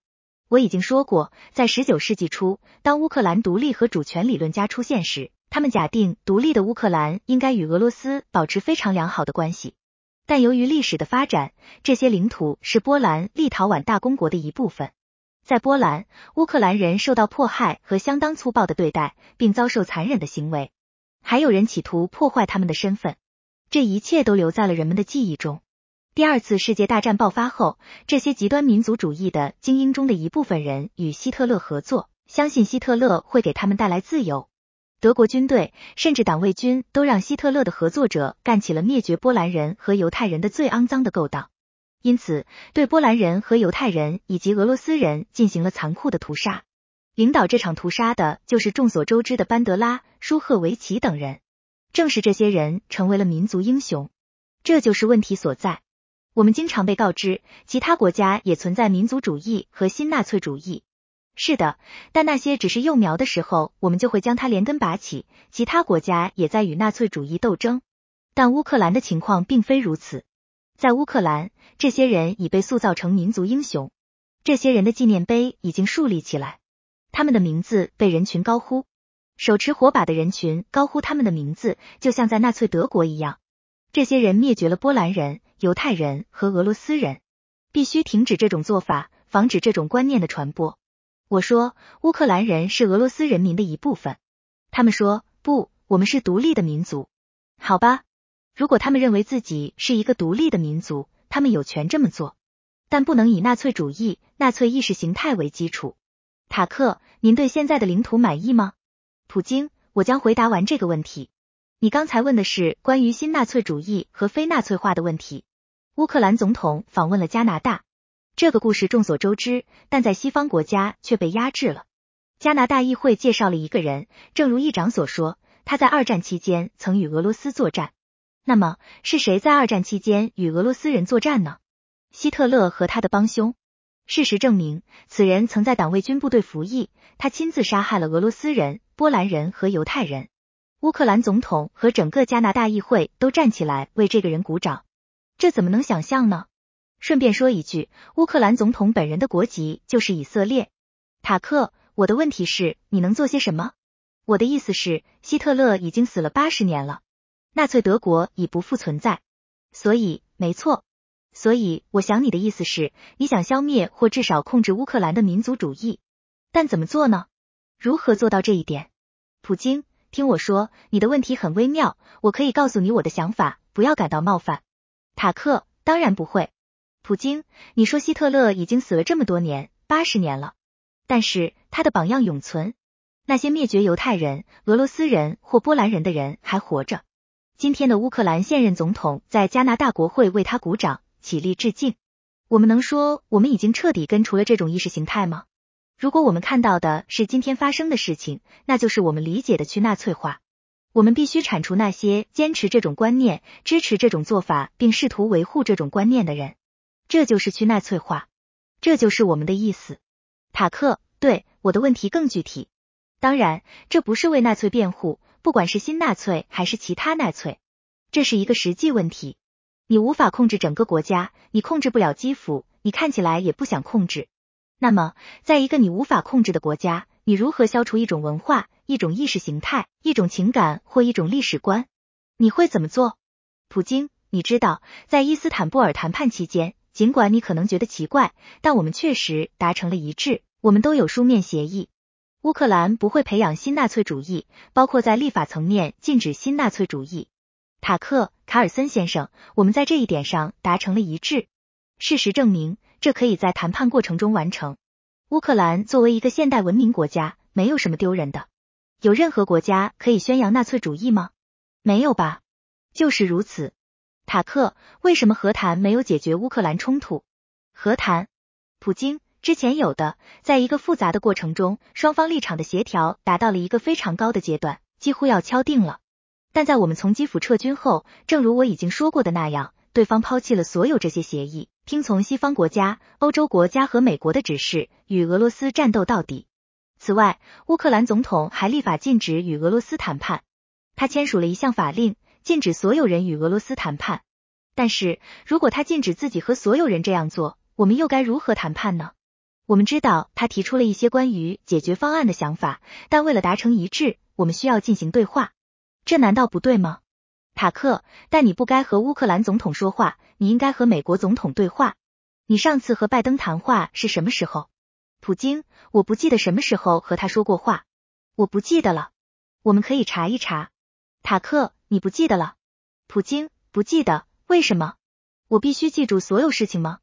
我已经说过，在十九世纪初，当乌克兰独立和主权理论家出现时，他们假定独立的乌克兰应该与俄罗斯保持非常良好的关系。但由于历史的发展，这些领土是波兰立陶宛大公国的一部分。在波兰，乌克兰人受到迫害和相当粗暴的对待，并遭受残忍的行为。还有人企图破坏他们的身份，这一切都留在了人们的记忆中。第二次世界大战爆发后，这些极端民族主义的精英中的一部分人与希特勒合作，相信希特勒会给他们带来自由。德国军队甚至党卫军都让希特勒的合作者干起了灭绝波兰人和犹太人的最肮脏的勾当，因此对波兰人和犹太人以及俄罗斯人进行了残酷的屠杀。领导这场屠杀的就是众所周知的班德拉、舒赫维奇等人，正是这些人成为了民族英雄。这就是问题所在。我们经常被告知，其他国家也存在民族主义和新纳粹主义。是的，但那些只是幼苗的时候，我们就会将它连根拔起。其他国家也在与纳粹主义斗争，但乌克兰的情况并非如此。在乌克兰，这些人已被塑造成民族英雄，这些人的纪念碑已经树立起来。他们的名字被人群高呼，手持火把的人群高呼他们的名字，就像在纳粹德国一样。这些人灭绝了波兰人、犹太人和俄罗斯人，必须停止这种做法，防止这种观念的传播。我说，乌克兰人是俄罗斯人民的一部分。他们说，不，我们是独立的民族。好吧，如果他们认为自己是一个独立的民族，他们有权这么做，但不能以纳粹主义、纳粹意识形态为基础。塔克，您对现在的领土满意吗？普京，我将回答完这个问题。你刚才问的是关于新纳粹主义和非纳粹化的问题。乌克兰总统访问了加拿大，这个故事众所周知，但在西方国家却被压制了。加拿大议会介绍了一个人，正如议长所说，他在二战期间曾与俄罗斯作战。那么是谁在二战期间与俄罗斯人作战呢？希特勒和他的帮凶。事实证明，此人曾在党卫军部队服役，他亲自杀害了俄罗斯人、波兰人和犹太人。乌克兰总统和整个加拿大议会都站起来为这个人鼓掌，这怎么能想象呢？顺便说一句，乌克兰总统本人的国籍就是以色列。塔克，我的问题是，你能做些什么？我的意思是，希特勒已经死了八十年了。纳粹德国已不复存在，所以没错，所以我想你的意思是，你想消灭或至少控制乌克兰的民族主义，但怎么做呢？如何做到这一点？普京，听我说，你的问题很微妙，我可以告诉你我的想法，不要感到冒犯。塔克，当然不会。普京，你说希特勒已经死了这么多年，八十年了，但是他的榜样永存，那些灭绝犹太人、俄罗斯人或波兰人的人还活着。今天的乌克兰现任总统在加拿大国会为他鼓掌，起立致敬。我们能说我们已经彻底根除了这种意识形态吗？如果我们看到的是今天发生的事情，那就是我们理解的去纳粹化。我们必须铲除那些坚持这种观念、支持这种做法并试图维护这种观念的人。这就是去纳粹化，这就是我们的意思。塔克，对我的问题更具体。当然，这不是为纳粹辩护。不管是新纳粹还是其他纳粹，这是一个实际问题。你无法控制整个国家，你控制不了基辅，你看起来也不想控制。那么，在一个你无法控制的国家，你如何消除一种文化、一种意识形态、一种情感或一种历史观？你会怎么做？普京，你知道，在伊斯坦布尔谈判期间，尽管你可能觉得奇怪，但我们确实达成了一致，我们都有书面协议。乌克兰不会培养新纳粹主义，包括在立法层面禁止新纳粹主义。塔克·卡尔森先生，我们在这一点上达成了一致。事实证明，这可以在谈判过程中完成。乌克兰作为一个现代文明国家，没有什么丢人的。有任何国家可以宣扬纳粹主义吗？没有吧？就是如此。塔克，为什么和谈没有解决乌克兰冲突？和谈，普京。之前有的，在一个复杂的过程中，双方立场的协调达到了一个非常高的阶段，几乎要敲定了。但在我们从基辅撤军后，正如我已经说过的那样，对方抛弃了所有这些协议，听从西方国家、欧洲国家和美国的指示，与俄罗斯战斗到底。此外，乌克兰总统还立法禁止与俄罗斯谈判，他签署了一项法令，禁止所有人与俄罗斯谈判。但是如果他禁止自己和所有人这样做，我们又该如何谈判呢？我们知道他提出了一些关于解决方案的想法，但为了达成一致，我们需要进行对话。这难道不对吗，塔克？但你不该和乌克兰总统说话，你应该和美国总统对话。你上次和拜登谈话是什么时候？普京，我不记得什么时候和他说过话，我不记得了。我们可以查一查。塔克，你不记得了？普京，不记得。为什么？我必须记住所有事情吗？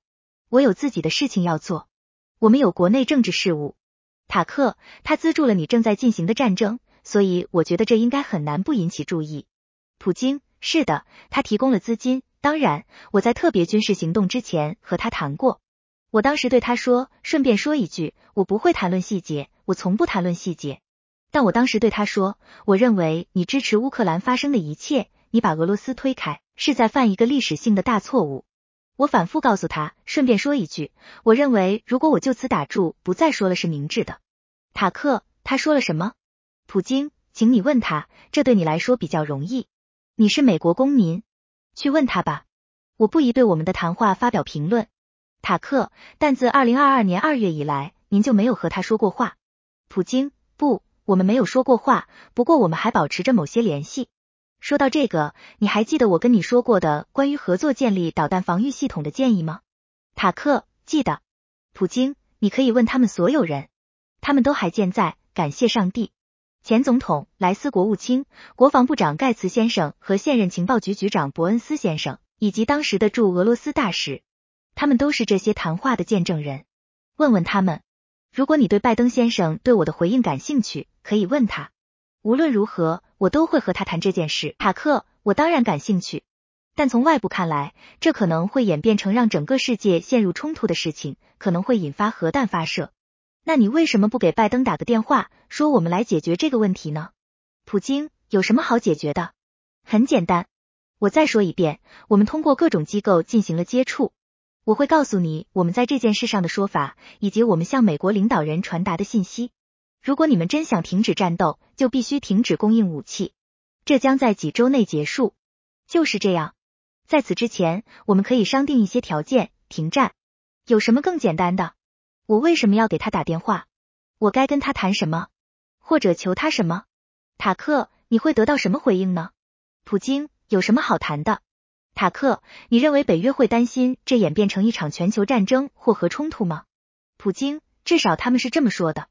我有自己的事情要做。我们有国内政治事务，塔克，他资助了你正在进行的战争，所以我觉得这应该很难不引起注意。普京，是的，他提供了资金。当然，我在特别军事行动之前和他谈过，我当时对他说，顺便说一句，我不会谈论细节，我从不谈论细节。但我当时对他说，我认为你支持乌克兰发生的一切，你把俄罗斯推开，是在犯一个历史性的大错误。我反复告诉他，顺便说一句，我认为如果我就此打住，不再说了是明智的。塔克，他说了什么？普京，请你问他，这对你来说比较容易。你是美国公民，去问他吧。我不宜对我们的谈话发表评论。塔克，但自二零二二年二月以来，您就没有和他说过话。普京，不，我们没有说过话，不过我们还保持着某些联系。说到这个，你还记得我跟你说过的关于合作建立导弹防御系统的建议吗？塔克，记得。普京，你可以问他们所有人，他们都还健在，感谢上帝。前总统莱斯国务卿、国防部长盖茨先生和现任情报局局长伯恩斯先生，以及当时的驻俄罗斯大使，他们都是这些谈话的见证人。问问他们，如果你对拜登先生对我的回应感兴趣，可以问他。无论如何，我都会和他谈这件事。塔克，我当然感兴趣，但从外部看来，这可能会演变成让整个世界陷入冲突的事情，可能会引发核弹发射。那你为什么不给拜登打个电话，说我们来解决这个问题呢？普京，有什么好解决的？很简单，我再说一遍，我们通过各种机构进行了接触，我会告诉你我们在这件事上的说法，以及我们向美国领导人传达的信息。如果你们真想停止战斗，就必须停止供应武器，这将在几周内结束。就是这样，在此之前，我们可以商定一些条件，停战。有什么更简单的？我为什么要给他打电话？我该跟他谈什么，或者求他什么？塔克，你会得到什么回应呢？普京，有什么好谈的？塔克，你认为北约会担心这演变成一场全球战争或核冲突吗？普京，至少他们是这么说的。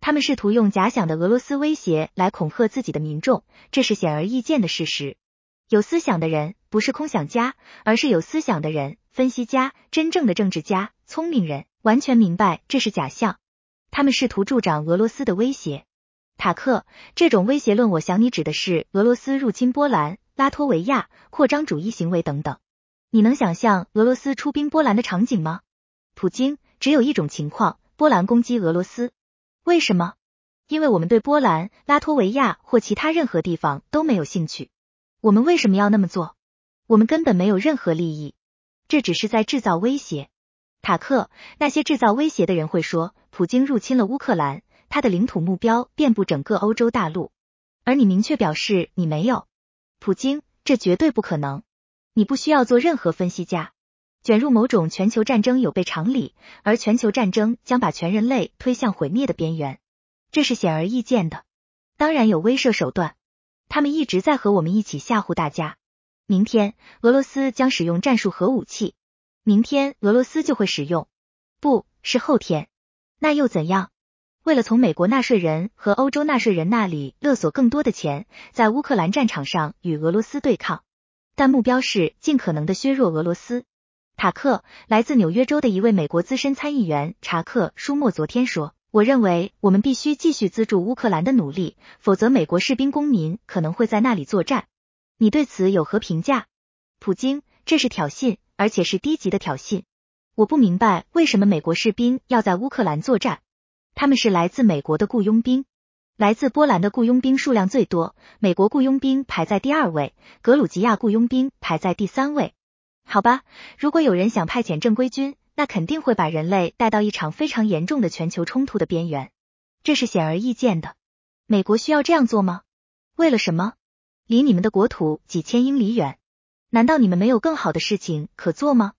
他们试图用假想的俄罗斯威胁来恐吓自己的民众，这是显而易见的事实。有思想的人不是空想家，而是有思想的人，分析家，真正的政治家，聪明人，完全明白这是假象。他们试图助长俄罗斯的威胁。塔克，这种威胁论，我想你指的是俄罗斯入侵波兰、拉脱维亚、扩张主义行为等等。你能想象俄罗斯出兵波兰的场景吗？普京，只有一种情况，波兰攻击俄罗斯。为什么？因为我们对波兰、拉脱维亚或其他任何地方都没有兴趣。我们为什么要那么做？我们根本没有任何利益，这只是在制造威胁。塔克，那些制造威胁的人会说，普京入侵了乌克兰，他的领土目标遍布整个欧洲大陆，而你明确表示你没有。普京，这绝对不可能。你不需要做任何分析家。卷入某种全球战争有悖常理，而全球战争将把全人类推向毁灭的边缘，这是显而易见的。当然有威慑手段，他们一直在和我们一起吓唬大家。明天俄罗斯将使用战术核武器，明天俄罗斯就会使用，不是后天，那又怎样？为了从美国纳税人和欧洲纳税人那里勒索更多的钱，在乌克兰战场上与俄罗斯对抗，但目标是尽可能的削弱俄罗斯。塔克，来自纽约州的一位美国资深参议员查克·舒默昨天说：“我认为我们必须继续资助乌克兰的努力，否则美国士兵公民可能会在那里作战。”你对此有何评价？普京，这是挑衅，而且是低级的挑衅。我不明白为什么美国士兵要在乌克兰作战。他们是来自美国的雇佣兵，来自波兰的雇佣兵数量最多，美国雇佣兵排在第二位，格鲁吉亚雇佣兵排在第三位。好吧，如果有人想派遣正规军，那肯定会把人类带到一场非常严重的全球冲突的边缘，这是显而易见的。美国需要这样做吗？为了什么？离你们的国土几千英里远，难道你们没有更好的事情可做吗？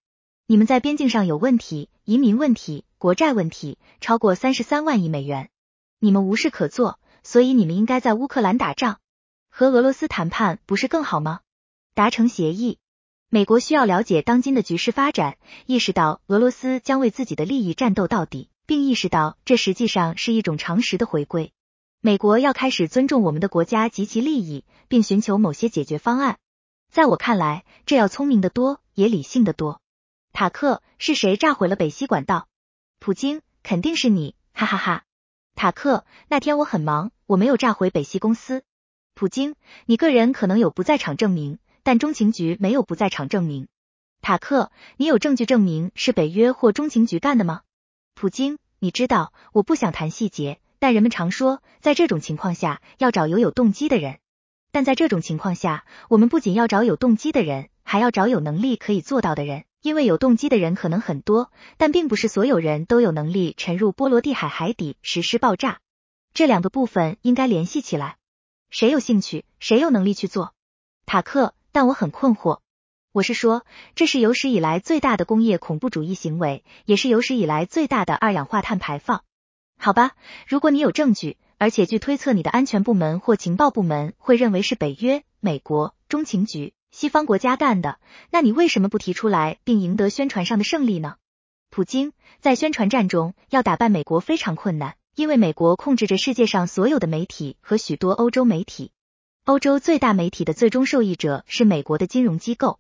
你们在边境上有问题，移民问题，国债问题，超过三十三万亿美元，你们无事可做，所以你们应该在乌克兰打仗，和俄罗斯谈判不是更好吗？达成协议。美国需要了解当今的局势发展，意识到俄罗斯将为自己的利益战斗到底，并意识到这实际上是一种常识的回归。美国要开始尊重我们的国家及其利益，并寻求某些解决方案。在我看来，这要聪明的多，也理性的多。塔克，是谁炸毁了北溪管道？普京，肯定是你，哈哈哈。塔克，那天我很忙，我没有炸毁北溪公司。普京，你个人可能有不在场证明。但中情局没有不在场证明。塔克，你有证据证明是北约或中情局干的吗？普京，你知道我不想谈细节，但人们常说，在这种情况下要找有有动机的人。但在这种情况下，我们不仅要找有动机的人，还要找有能力可以做到的人，因为有动机的人可能很多，但并不是所有人都有能力沉入波罗的海海底实施爆炸。这两个部分应该联系起来。谁有兴趣？谁有能力去做？塔克。但我很困惑，我是说，这是有史以来最大的工业恐怖主义行为，也是有史以来最大的二氧化碳排放。好吧，如果你有证据，而且据推测你的安全部门或情报部门会认为是北约、美国、中情局、西方国家干的，那你为什么不提出来并赢得宣传上的胜利呢？普京在宣传战中要打败美国非常困难，因为美国控制着世界上所有的媒体和许多欧洲媒体。欧洲最大媒体的最终受益者是美国的金融机构，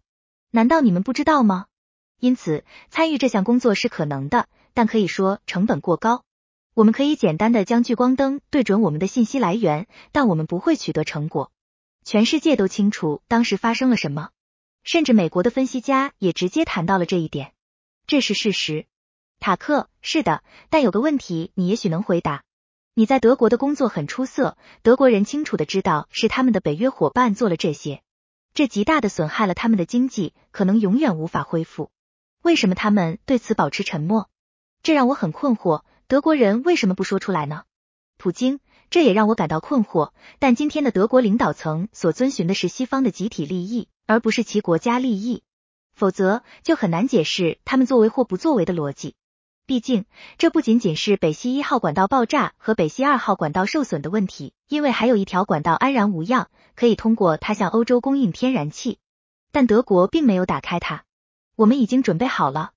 难道你们不知道吗？因此，参与这项工作是可能的，但可以说成本过高。我们可以简单的将聚光灯对准我们的信息来源，但我们不会取得成果。全世界都清楚当时发生了什么，甚至美国的分析家也直接谈到了这一点。这是事实。塔克，是的，但有个问题，你也许能回答。你在德国的工作很出色，德国人清楚的知道是他们的北约伙伴做了这些，这极大的损害了他们的经济，可能永远无法恢复。为什么他们对此保持沉默？这让我很困惑。德国人为什么不说出来呢？普京，这也让我感到困惑。但今天的德国领导层所遵循的是西方的集体利益，而不是其国家利益，否则就很难解释他们作为或不作为的逻辑。毕竟，这不仅仅是北溪一号管道爆炸和北溪二号管道受损的问题，因为还有一条管道安然无恙，可以通过它向欧洲供应天然气。但德国并没有打开它，我们已经准备好了。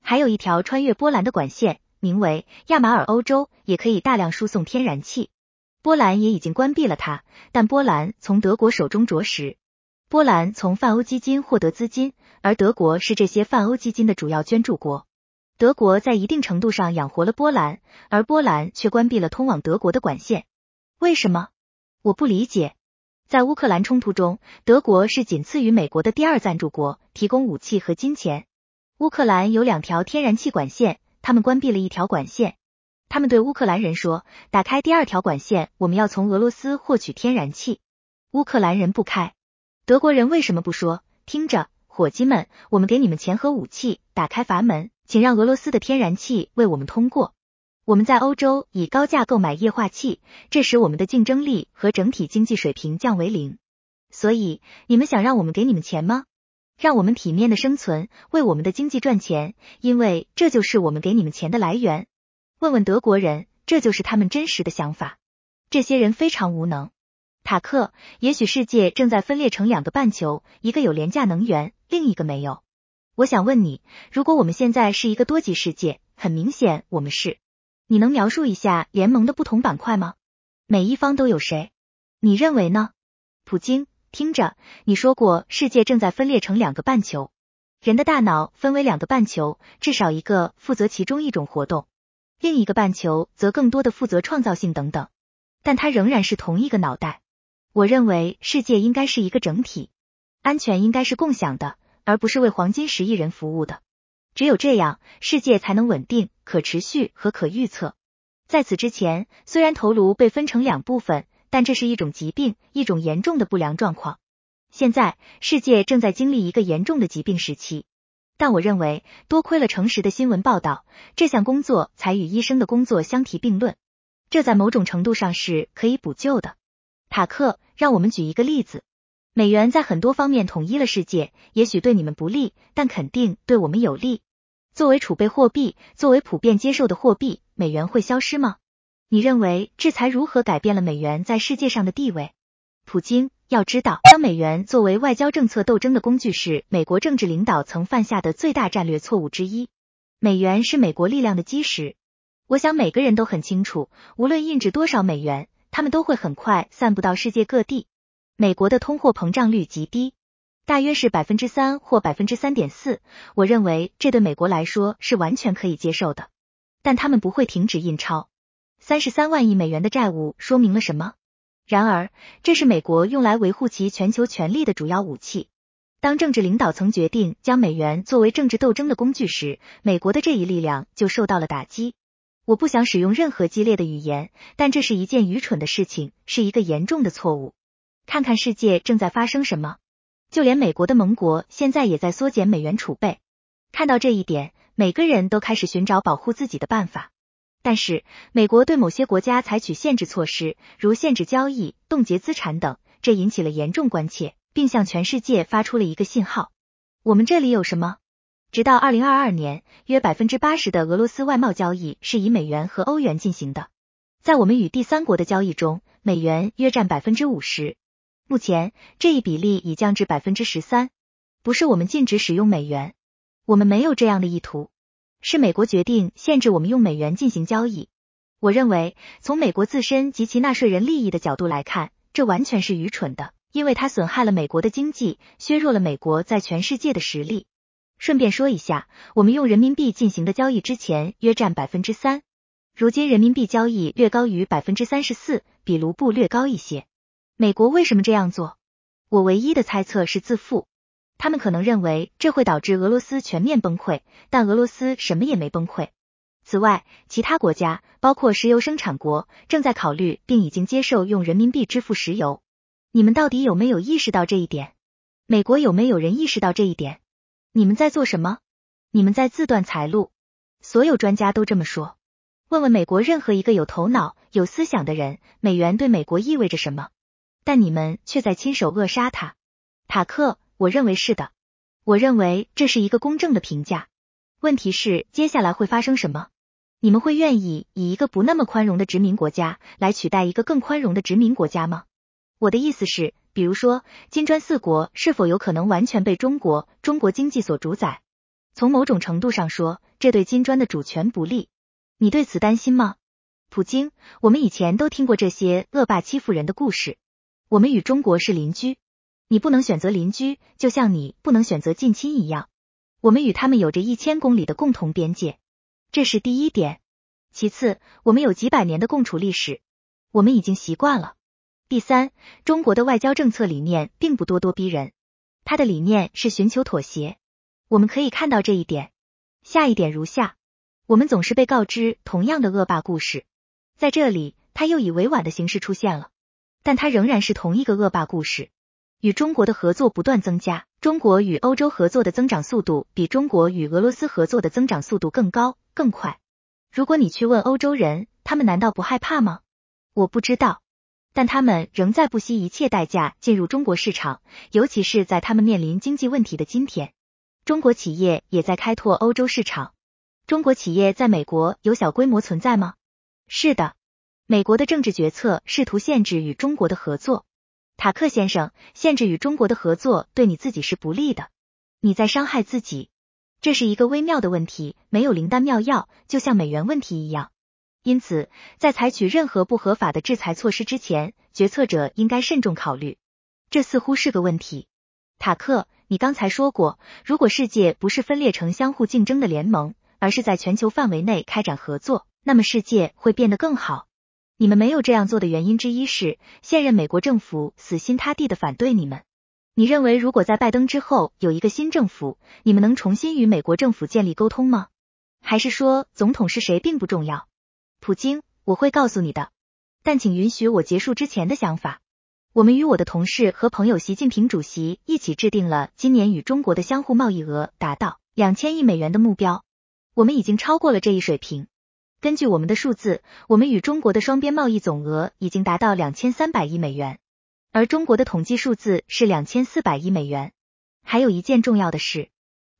还有一条穿越波兰的管线，名为亚马尔欧洲，也可以大量输送天然气。波兰也已经关闭了它，但波兰从德国手中着实。波兰从泛欧基金获得资金，而德国是这些泛欧基金的主要捐助国。德国在一定程度上养活了波兰，而波兰却关闭了通往德国的管线。为什么？我不理解。在乌克兰冲突中，德国是仅次于美国的第二赞助国，提供武器和金钱。乌克兰有两条天然气管线，他们关闭了一条管线。他们对乌克兰人说：“打开第二条管线，我们要从俄罗斯获取天然气。”乌克兰人不开。德国人为什么不说？听着，伙计们，我们给你们钱和武器，打开阀门。请让俄罗斯的天然气为我们通过。我们在欧洲以高价购买液化气，这使我们的竞争力和整体经济水平降为零。所以，你们想让我们给你们钱吗？让我们体面的生存，为我们的经济赚钱，因为这就是我们给你们钱的来源。问问德国人，这就是他们真实的想法。这些人非常无能。塔克，也许世界正在分裂成两个半球，一个有廉价能源，另一个没有。我想问你，如果我们现在是一个多极世界，很明显我们是。你能描述一下联盟的不同板块吗？每一方都有谁？你认为呢？普京，听着，你说过世界正在分裂成两个半球，人的大脑分为两个半球，至少一个负责其中一种活动，另一个半球则更多的负责创造性等等，但它仍然是同一个脑袋。我认为世界应该是一个整体，安全应该是共享的。而不是为黄金十亿人服务的，只有这样，世界才能稳定、可持续和可预测。在此之前，虽然头颅被分成两部分，但这是一种疾病，一种严重的不良状况。现在，世界正在经历一个严重的疾病时期，但我认为，多亏了诚实的新闻报道，这项工作才与医生的工作相提并论。这在某种程度上是可以补救的。塔克，让我们举一个例子。美元在很多方面统一了世界，也许对你们不利，但肯定对我们有利。作为储备货币，作为普遍接受的货币，美元会消失吗？你认为制裁如何改变了美元在世界上的地位？普京，要知道，将美元作为外交政策斗争的工具是美国政治领导曾犯下的最大战略错误之一。美元是美国力量的基石。我想每个人都很清楚，无论印制多少美元，他们都会很快散布到世界各地。美国的通货膨胀率极低，大约是百分之三或百分之三点四。我认为这对美国来说是完全可以接受的。但他们不会停止印钞。三十三万亿美元的债务说明了什么？然而，这是美国用来维护其全球权力的主要武器。当政治领导层决定将美元作为政治斗争的工具时，美国的这一力量就受到了打击。我不想使用任何激烈的语言，但这是一件愚蠢的事情，是一个严重的错误。看看世界正在发生什么，就连美国的盟国现在也在缩减美元储备。看到这一点，每个人都开始寻找保护自己的办法。但是，美国对某些国家采取限制措施，如限制交易、冻结资产等，这引起了严重关切，并向全世界发出了一个信号：我们这里有什么？直到二零二二年，约百分之八十的俄罗斯外贸交易是以美元和欧元进行的。在我们与第三国的交易中，美元约占百分之五十。目前这一比例已降至百分之十三。不是我们禁止使用美元，我们没有这样的意图，是美国决定限制我们用美元进行交易。我认为，从美国自身及其纳税人利益的角度来看，这完全是愚蠢的，因为它损害了美国的经济，削弱了美国在全世界的实力。顺便说一下，我们用人民币进行的交易之前约占百分之三，如今人民币交易略高于百分之三十四，比卢布略高一些。美国为什么这样做？我唯一的猜测是自负，他们可能认为这会导致俄罗斯全面崩溃，但俄罗斯什么也没崩溃。此外，其他国家，包括石油生产国，正在考虑并已经接受用人民币支付石油。你们到底有没有意识到这一点？美国有没有人意识到这一点？你们在做什么？你们在自断财路。所有专家都这么说。问问美国任何一个有头脑、有思想的人，美元对美国意味着什么？但你们却在亲手扼杀它。塔克，我认为是的。我认为这是一个公正的评价。问题是，接下来会发生什么？你们会愿意以一个不那么宽容的殖民国家来取代一个更宽容的殖民国家吗？我的意思是，比如说金砖四国是否有可能完全被中国中国经济所主宰？从某种程度上说，这对金砖的主权不利。你对此担心吗？普京，我们以前都听过这些恶霸欺负人的故事。我们与中国是邻居，你不能选择邻居，就像你不能选择近亲一样。我们与他们有着一千公里的共同边界。这是第一点，其次，我们有几百年的共处历史，我们已经习惯了。第三，中国的外交政策理念并不咄咄逼人，他的理念是寻求妥协，我们可以看到这一点。下一点如下：我们总是被告知同样的恶霸故事，在这里，他又以委婉的形式出现了，但他仍然是同一个恶霸故事。与中国的合作不断增加，中国与欧洲合作的增长速度比中国与俄罗斯合作的增长速度更高。更快。如果你去问欧洲人，他们难道不害怕吗？我不知道，但他们仍在不惜一切代价进入中国市场，尤其是在他们面临经济问题的今天。中国企业也在开拓欧洲市场。中国企业在美国有小规模存在吗？是的，美国的政治决策试图限制与中国的合作。塔克先生，限制与中国的合作对你自己是不利的，你在伤害自己。这是一个微妙的问题，没有灵丹妙药，就像美元问题一样。因此，在采取任何不合法的制裁措施之前，决策者应该慎重考虑。这似乎是个问题。塔克，你刚才说过，如果世界不是分裂成相互竞争的联盟，而是在全球范围内开展合作，那么世界会变得更好。你们没有这样做的原因之一是，现任美国政府死心塌地的反对你们。你认为，如果在拜登之后有一个新政府，你们能重新与美国政府建立沟通吗？还是说总统是谁并不重要？普京，我会告诉你的，但请允许我结束之前的想法。我们与我的同事和朋友习近平主席一起制定了今年与中国的相互贸易额达到两千亿美元的目标，我们已经超过了这一水平。根据我们的数字，我们与中国的双边贸易总额已经达到两千三百亿美元。而中国的统计数字是两千四百亿美元。还有一件重要的事，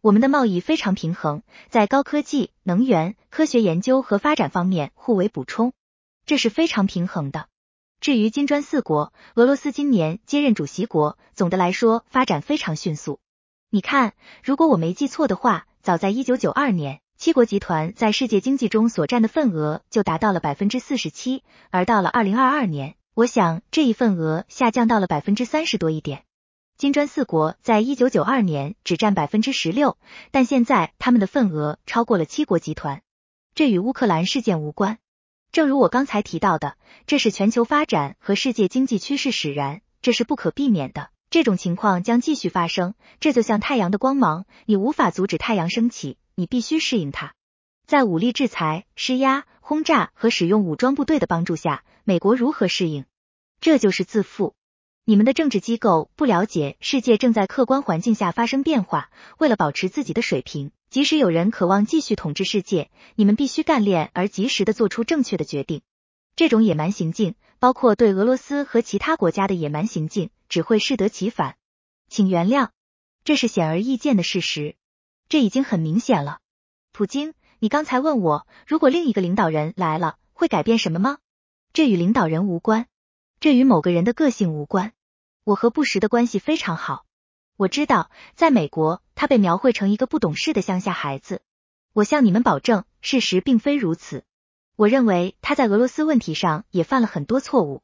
我们的贸易非常平衡，在高科技、能源、科学研究和发展方面互为补充，这是非常平衡的。至于金砖四国，俄罗斯今年接任主席国，总的来说发展非常迅速。你看，如果我没记错的话，早在一九九二年，七国集团在世界经济中所占的份额就达到了百分之四十七，而到了二零二二年。我想这一份额下降到了百分之三十多一点。金砖四国在一九九二年只占百分之十六，但现在他们的份额超过了七国集团。这与乌克兰事件无关。正如我刚才提到的，这是全球发展和世界经济趋势使然，这是不可避免的。这种情况将继续发生。这就像太阳的光芒，你无法阻止太阳升起，你必须适应它。在武力制裁、施压、轰炸和使用武装部队的帮助下。美国如何适应？这就是自负。你们的政治机构不了解世界正在客观环境下发生变化。为了保持自己的水平，即使有人渴望继续统治世界，你们必须干练而及时的做出正确的决定。这种野蛮行径，包括对俄罗斯和其他国家的野蛮行径，只会适得其反。请原谅，这是显而易见的事实。这已经很明显了。普京，你刚才问我，如果另一个领导人来了，会改变什么吗？这与领导人无关，这与某个人的个性无关。我和布什的关系非常好，我知道在美国他被描绘成一个不懂事的乡下孩子。我向你们保证，事实并非如此。我认为他在俄罗斯问题上也犯了很多错误。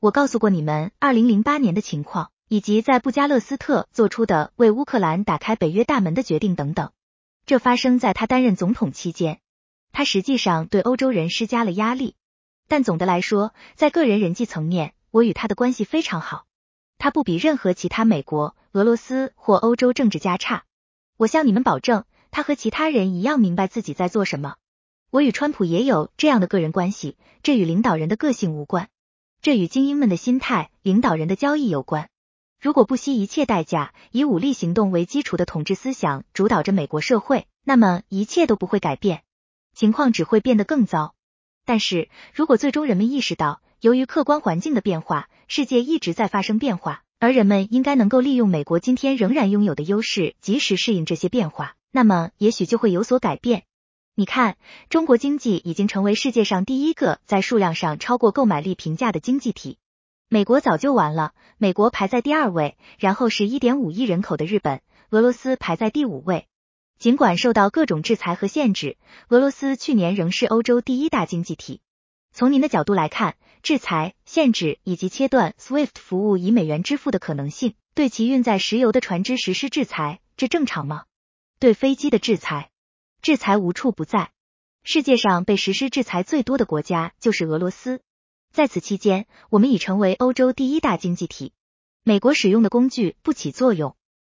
我告诉过你们，二零零八年的情况，以及在布加勒斯特做出的为乌克兰打开北约大门的决定等等。这发生在他担任总统期间，他实际上对欧洲人施加了压力。但总的来说，在个人人际层面，我与他的关系非常好。他不比任何其他美国、俄罗斯或欧洲政治家差。我向你们保证，他和其他人一样明白自己在做什么。我与川普也有这样的个人关系，这与领导人的个性无关，这与精英们的心态、领导人的交易有关。如果不惜一切代价以武力行动为基础的统治思想主导着美国社会，那么一切都不会改变，情况只会变得更糟。但是如果最终人们意识到，由于客观环境的变化，世界一直在发生变化，而人们应该能够利用美国今天仍然拥有的优势，及时适应这些变化，那么也许就会有所改变。你看，中国经济已经成为世界上第一个在数量上超过购买力评价的经济体。美国早就完了，美国排在第二位，然后是一点五亿人口的日本，俄罗斯排在第五位。尽管受到各种制裁和限制，俄罗斯去年仍是欧洲第一大经济体。从您的角度来看，制裁、限制以及切断 SWIFT 服务以美元支付的可能性，对其运载石油的船只实施制裁，这正常吗？对飞机的制裁，制裁无处不在。世界上被实施制裁最多的国家就是俄罗斯。在此期间，我们已成为欧洲第一大经济体。美国使用的工具不起作用，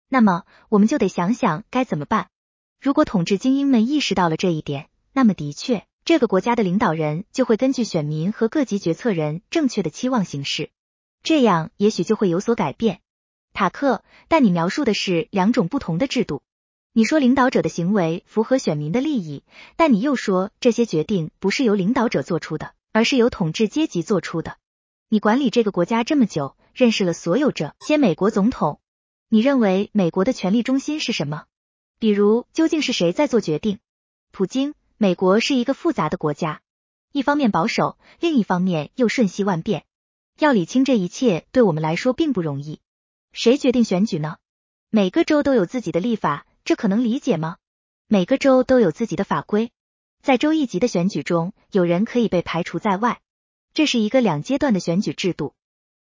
那么我们就得想想该怎么办。如果统治精英们意识到了这一点，那么的确，这个国家的领导人就会根据选民和各级决策人正确的期望行事，这样也许就会有所改变。塔克，但你描述的是两种不同的制度。你说领导者的行为符合选民的利益，但你又说这些决定不是由领导者做出的。而是由统治阶级做出的。你管理这个国家这么久，认识了所有这些美国总统，你认为美国的权力中心是什么？比如，究竟是谁在做决定？普京。美国是一个复杂的国家，一方面保守，另一方面又瞬息万变。要理清这一切，对我们来说并不容易。谁决定选举呢？每个州都有自己的立法，这可能理解吗？每个州都有自己的法规。在州一级的选举中，有人可以被排除在外，这是一个两阶段的选举制度，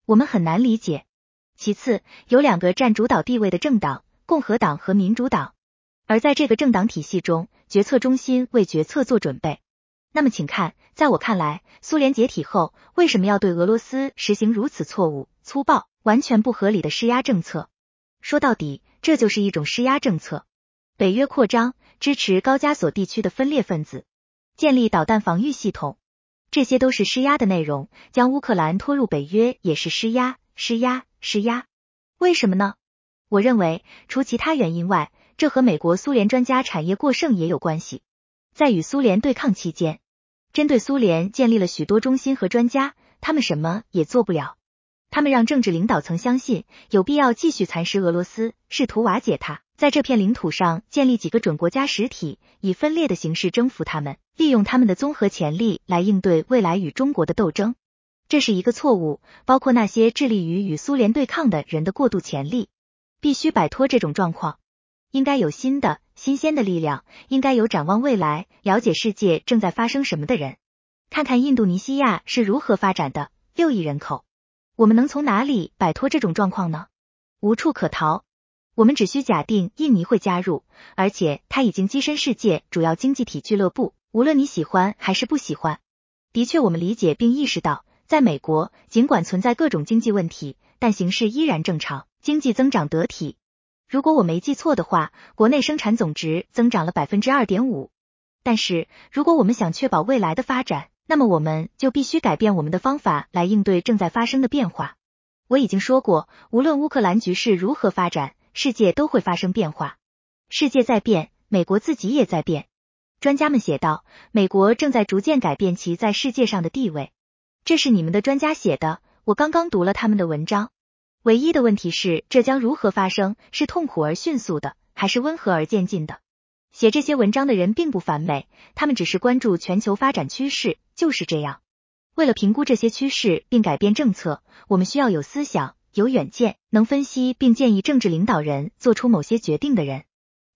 我们很难理解。其次，有两个占主导地位的政党，共和党和民主党，而在这个政党体系中，决策中心为决策做准备。那么，请看，在我看来，苏联解体后，为什么要对俄罗斯实行如此错误、粗暴、完全不合理的施压政策？说到底，这就是一种施压政策。北约扩张，支持高加索地区的分裂分子。建立导弹防御系统，这些都是施压的内容。将乌克兰拖入北约也是施压，施压，施压。为什么呢？我认为，除其他原因外，这和美国苏联专家产业过剩也有关系。在与苏联对抗期间，针对苏联建立了许多中心和专家，他们什么也做不了。他们让政治领导层相信有必要继续蚕食俄罗斯，试图瓦解它。在这片领土上建立几个准国家实体，以分裂的形式征服他们，利用他们的综合潜力来应对未来与中国的斗争，这是一个错误。包括那些致力于与苏联对抗的人的过度潜力，必须摆脱这种状况。应该有新的、新鲜的力量，应该有展望未来、了解世界正在发生什么的人。看看印度尼西亚是如何发展的，六亿人口，我们能从哪里摆脱这种状况呢？无处可逃。我们只需假定印尼会加入，而且它已经跻身世界主要经济体俱乐部。无论你喜欢还是不喜欢，的确，我们理解并意识到，在美国，尽管存在各种经济问题，但形势依然正常，经济增长得体。如果我没记错的话，国内生产总值增长了百分之二点五。但是，如果我们想确保未来的发展，那么我们就必须改变我们的方法来应对正在发生的变化。我已经说过，无论乌克兰局势如何发展。世界都会发生变化，世界在变，美国自己也在变。专家们写道，美国正在逐渐改变其在世界上的地位。这是你们的专家写的，我刚刚读了他们的文章。唯一的问题是，这将如何发生？是痛苦而迅速的，还是温和而渐进的？写这些文章的人并不反美，他们只是关注全球发展趋势，就是这样。为了评估这些趋势并改变政策，我们需要有思想。有远见、能分析并建议政治领导人做出某些决定的人，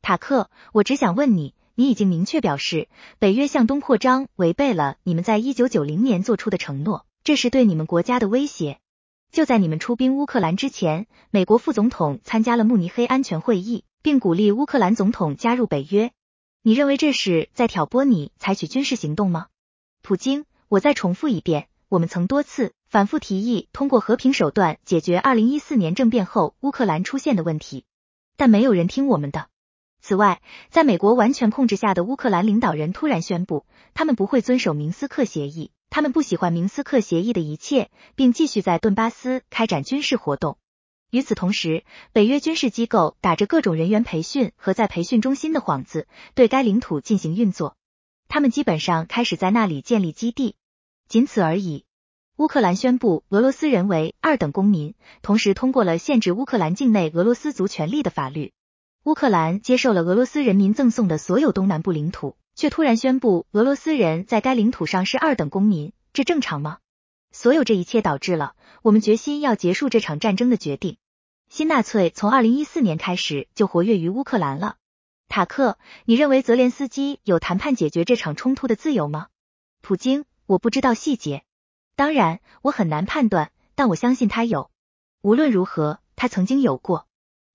塔克，我只想问你，你已经明确表示，北约向东扩张违背了你们在一九九零年做出的承诺，这是对你们国家的威胁。就在你们出兵乌克兰之前，美国副总统参加了慕尼黑安全会议，并鼓励乌克兰总统加入北约。你认为这是在挑拨你采取军事行动吗？普京，我再重复一遍，我们曾多次反复提议通过和平手段解决二零一四年政变后乌克兰出现的问题，但没有人听我们的。此外，在美国完全控制下的乌克兰领导人突然宣布，他们不会遵守明斯克协议，他们不喜欢明斯克协议的一切，并继续在顿巴斯开展军事活动。与此同时，北约军事机构打着各种人员培训和在培训中心的幌子，对该领土进行运作。他们基本上开始在那里建立基地，仅此而已。乌克兰宣布俄罗斯人为二等公民，同时通过了限制乌克兰境内俄罗斯族权利的法律。乌克兰接受了俄罗斯人民赠送的所有东南部领土，却突然宣布俄罗斯人在该领土上是二等公民，这正常吗？所有这一切导致了我们决心要结束这场战争的决定。新纳粹从二零一四年开始就活跃于乌克兰了。塔克，你认为泽连斯基有谈判解决这场冲突的自由吗？普京，我不知道细节，当然我很难判断，但我相信他有。无论如何，他曾经有过。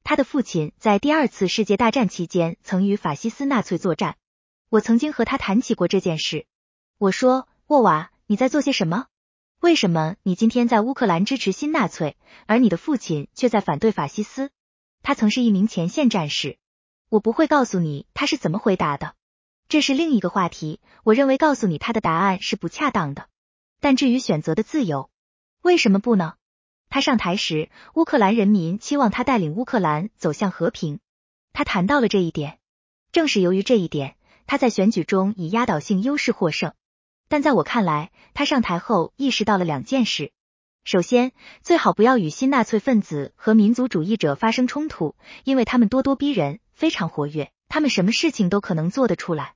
他的父亲在第二次世界大战期间曾与法西斯纳粹作战。我曾经和他谈起过这件事。我说：“沃瓦，你在做些什么？为什么你今天在乌克兰支持新纳粹，而你的父亲却在反对法西斯？”他曾是一名前线战士。我不会告诉你他是怎么回答的，这是另一个话题。我认为告诉你他的答案是不恰当的。但至于选择的自由，为什么不呢？他上台时，乌克兰人民期望他带领乌克兰走向和平。他谈到了这一点。正是由于这一点，他在选举中以压倒性优势获胜。但在我看来，他上台后意识到了两件事：首先，最好不要与新纳粹分子和民族主义者发生冲突，因为他们咄咄逼人，非常活跃，他们什么事情都可能做得出来；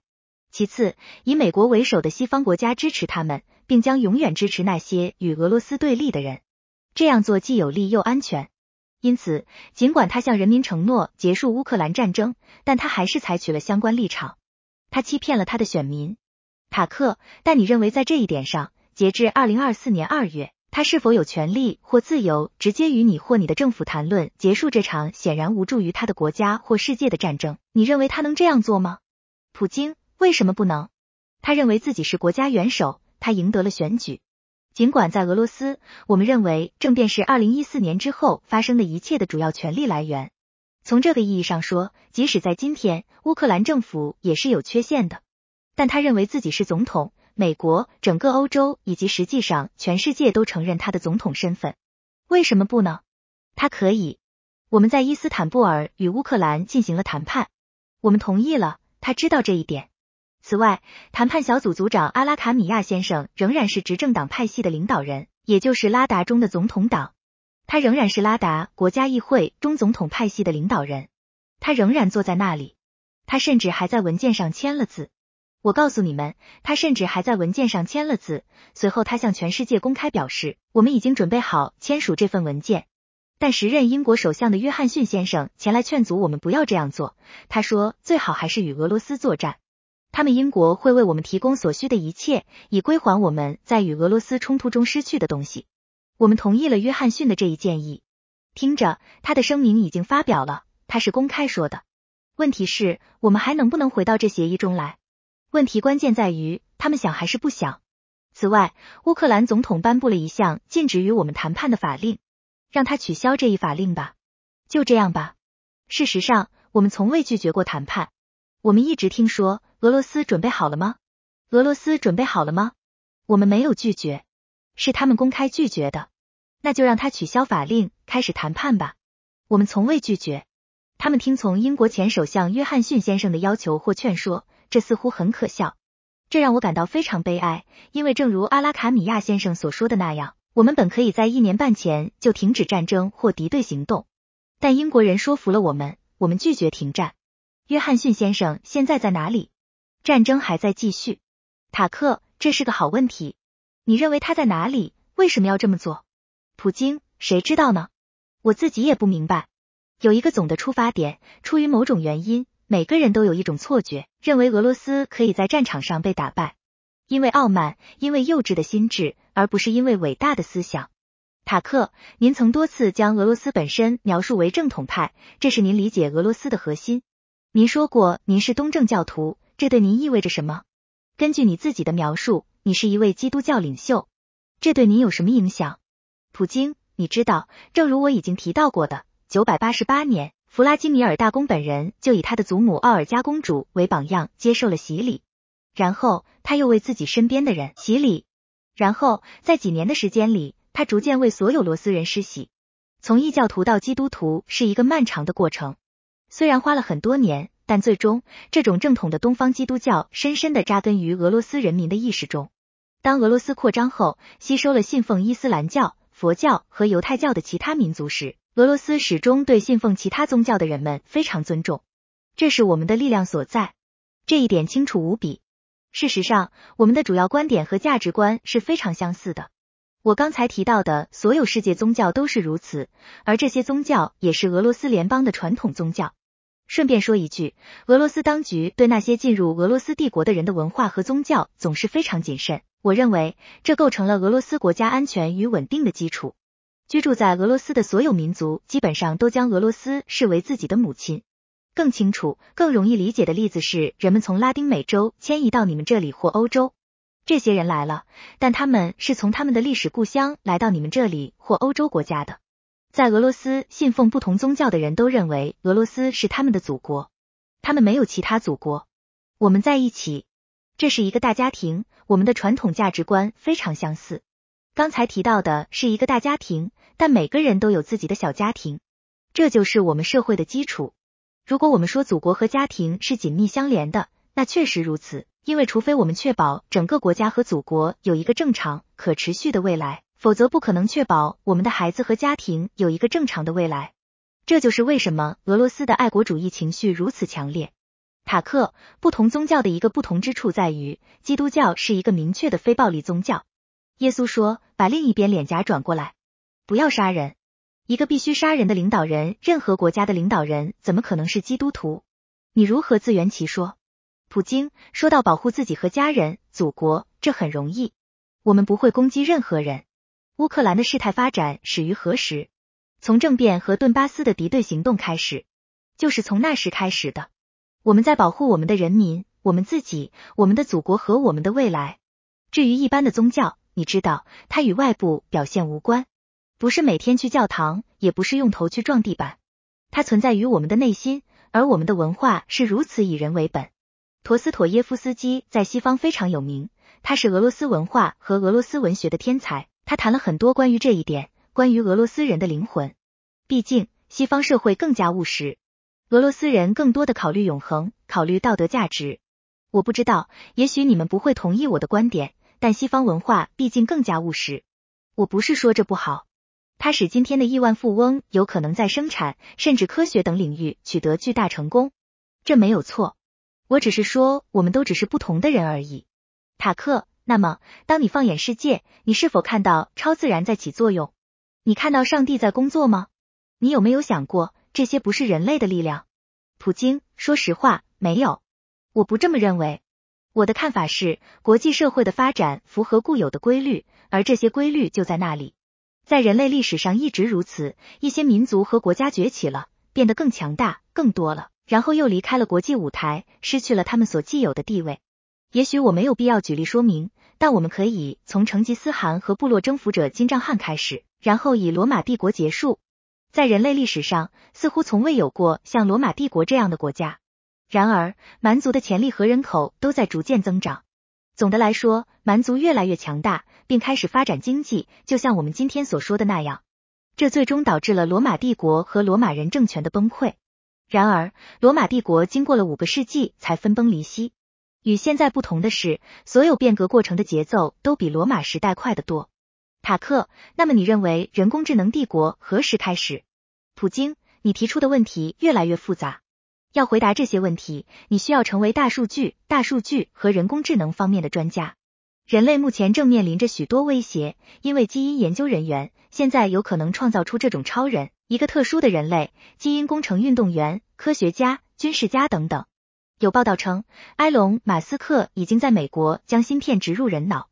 其次，以美国为首的西方国家支持他们，并将永远支持那些与俄罗斯对立的人。这样做既有利又安全，因此，尽管他向人民承诺结束乌克兰战争，但他还是采取了相关立场。他欺骗了他的选民，塔克。但你认为在这一点上，截至二零二四年二月，他是否有权利或自由直接与你或你的政府谈论结束这场显然无助于他的国家或世界的战争？你认为他能这样做吗？普京为什么不能？他认为自己是国家元首，他赢得了选举。尽管在俄罗斯，我们认为政变是二零一四年之后发生的一切的主要权力来源。从这个意义上说，即使在今天，乌克兰政府也是有缺陷的。但他认为自己是总统，美国、整个欧洲以及实际上全世界都承认他的总统身份。为什么不呢？他可以。我们在伊斯坦布尔与乌克兰进行了谈判，我们同意了。他知道这一点。此外，谈判小组组长阿拉卡米亚先生仍然是执政党派系的领导人，也就是拉达中的总统党。他仍然是拉达国家议会中总统派系的领导人，他仍然坐在那里。他甚至还在文件上签了字。我告诉你们，他甚至还在文件上签了字。随后，他向全世界公开表示，我们已经准备好签署这份文件。但时任英国首相的约翰逊先生前来劝阻我们不要这样做。他说，最好还是与俄罗斯作战。他们英国会为我们提供所需的一切，以归还我们在与俄罗斯冲突中失去的东西。我们同意了约翰逊的这一建议。听着，他的声明已经发表了，他是公开说的。问题是，我们还能不能回到这协议中来？问题关键在于，他们想还是不想。此外，乌克兰总统颁布了一项禁止与我们谈判的法令，让他取消这一法令吧。就这样吧。事实上，我们从未拒绝过谈判。我们一直听说。俄罗斯准备好了吗？俄罗斯准备好了吗？我们没有拒绝，是他们公开拒绝的。那就让他取消法令，开始谈判吧。我们从未拒绝。他们听从英国前首相约翰逊先生的要求或劝说，这似乎很可笑。这让我感到非常悲哀，因为正如阿拉卡米亚先生所说的那样，我们本可以在一年半前就停止战争或敌对行动，但英国人说服了我们，我们拒绝停战。约翰逊先生现在在哪里？战争还在继续，塔克，这是个好问题。你认为他在哪里？为什么要这么做？普京，谁知道呢？我自己也不明白。有一个总的出发点，出于某种原因，每个人都有一种错觉，认为俄罗斯可以在战场上被打败，因为傲慢，因为幼稚的心智，而不是因为伟大的思想。塔克，您曾多次将俄罗斯本身描述为正统派，这是您理解俄罗斯的核心。您说过您是东正教徒，这对您意味着什么？根据你自己的描述，你是一位基督教领袖，这对您有什么影响？普京，你知道，正如我已经提到过的，九百八十八年。弗拉基米尔大公本人就以他的祖母奥尔加公主为榜样接受了洗礼，然后他又为自己身边的人洗礼，然后在几年的时间里，他逐渐为所有罗斯人施洗。从异教徒到基督徒是一个漫长的过程，虽然花了很多年，但最终这种正统的东方基督教深深的扎根于俄罗斯人民的意识中。当俄罗斯扩张后，吸收了信奉伊斯兰教、佛教和犹太教的其他民族时。俄罗斯始终对信奉其他宗教的人们非常尊重，这是我们的力量所在，这一点清楚无比。事实上，我们的主要观点和价值观是非常相似的。我刚才提到的所有世界宗教都是如此，而这些宗教也是俄罗斯联邦的传统宗教。顺便说一句，俄罗斯当局对那些进入俄罗斯帝国的人的文化和宗教总是非常谨慎。我认为这构成了俄罗斯国家安全与稳定的基础。居住在俄罗斯的所有民族基本上都将俄罗斯视为自己的母亲。更清楚、更容易理解的例子是，人们从拉丁美洲迁移到你们这里或欧洲。这些人来了，但他们是从他们的历史故乡来到你们这里或欧洲国家的。在俄罗斯，信奉不同宗教的人都认为俄罗斯是他们的祖国，他们没有其他祖国。我们在一起，这是一个大家庭，我们的传统价值观非常相似。刚才提到的是一个大家庭，但每个人都有自己的小家庭，这就是我们社会的基础。如果我们说祖国和家庭是紧密相连的，那确实如此，因为除非我们确保整个国家和祖国有一个正常、可持续的未来，否则不可能确保我们的孩子和家庭有一个正常的未来。这就是为什么俄罗斯的爱国主义情绪如此强烈。塔克，不同宗教的一个不同之处在于，基督教是一个明确的非暴力宗教。耶稣说：“把另一边脸颊转过来，不要杀人。一个必须杀人的领导人，任何国家的领导人，怎么可能是基督徒？你如何自圆其说？”普京说到保护自己和家人、祖国，这很容易。我们不会攻击任何人。乌克兰的事态发展始于何时？从政变和顿巴斯的敌对行动开始，就是从那时开始的。我们在保护我们的人民、我们自己、我们的祖国和我们的未来。至于一般的宗教，你知道，它与外部表现无关，不是每天去教堂，也不是用头去撞地板，它存在于我们的内心，而我们的文化是如此以人为本。陀思妥耶夫斯基在西方非常有名，他是俄罗斯文化和俄罗斯文学的天才，他谈了很多关于这一点，关于俄罗斯人的灵魂。毕竟西方社会更加务实，俄罗斯人更多的考虑永恒，考虑道德价值。我不知道，也许你们不会同意我的观点。但西方文化毕竟更加务实，我不是说这不好，它使今天的亿万富翁有可能在生产甚至科学等领域取得巨大成功，这没有错。我只是说，我们都只是不同的人而已。塔克，那么当你放眼世界，你是否看到超自然在起作用？你看到上帝在工作吗？你有没有想过，这些不是人类的力量？普京，说实话，没有，我不这么认为。我的看法是，国际社会的发展符合固有的规律，而这些规律就在那里，在人类历史上一直如此。一些民族和国家崛起了，变得更强大、更多了，然后又离开了国际舞台，失去了他们所既有的地位。也许我没有必要举例说明，但我们可以从成吉思汗和部落征服者金帐汗开始，然后以罗马帝国结束。在人类历史上，似乎从未有过像罗马帝国这样的国家。然而，蛮族的潜力和人口都在逐渐增长。总的来说，蛮族越来越强大，并开始发展经济，就像我们今天所说的那样。这最终导致了罗马帝国和罗马人政权的崩溃。然而，罗马帝国经过了五个世纪才分崩离析。与现在不同的是，所有变革过程的节奏都比罗马时代快得多。塔克，那么你认为人工智能帝国何时开始？普京，你提出的问题越来越复杂。要回答这些问题，你需要成为大数据、大数据和人工智能方面的专家。人类目前正面临着许多威胁，因为基因研究人员现在有可能创造出这种超人，一个特殊的人类，基因工程运动员、科学家、军事家等等。有报道称，埃隆·马斯克已经在美国将芯片植入人脑。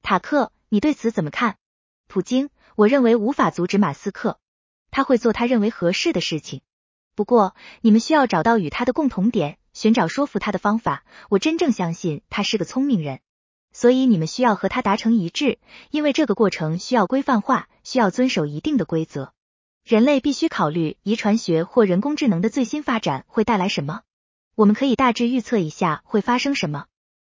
塔克，你对此怎么看？普京，我认为无法阻止马斯克，他会做他认为合适的事情。不过，你们需要找到与他的共同点，寻找说服他的方法。我真正相信他是个聪明人，所以你们需要和他达成一致，因为这个过程需要规范化，需要遵守一定的规则。人类必须考虑遗传学或人工智能的最新发展会带来什么。我们可以大致预测一下会发生什么。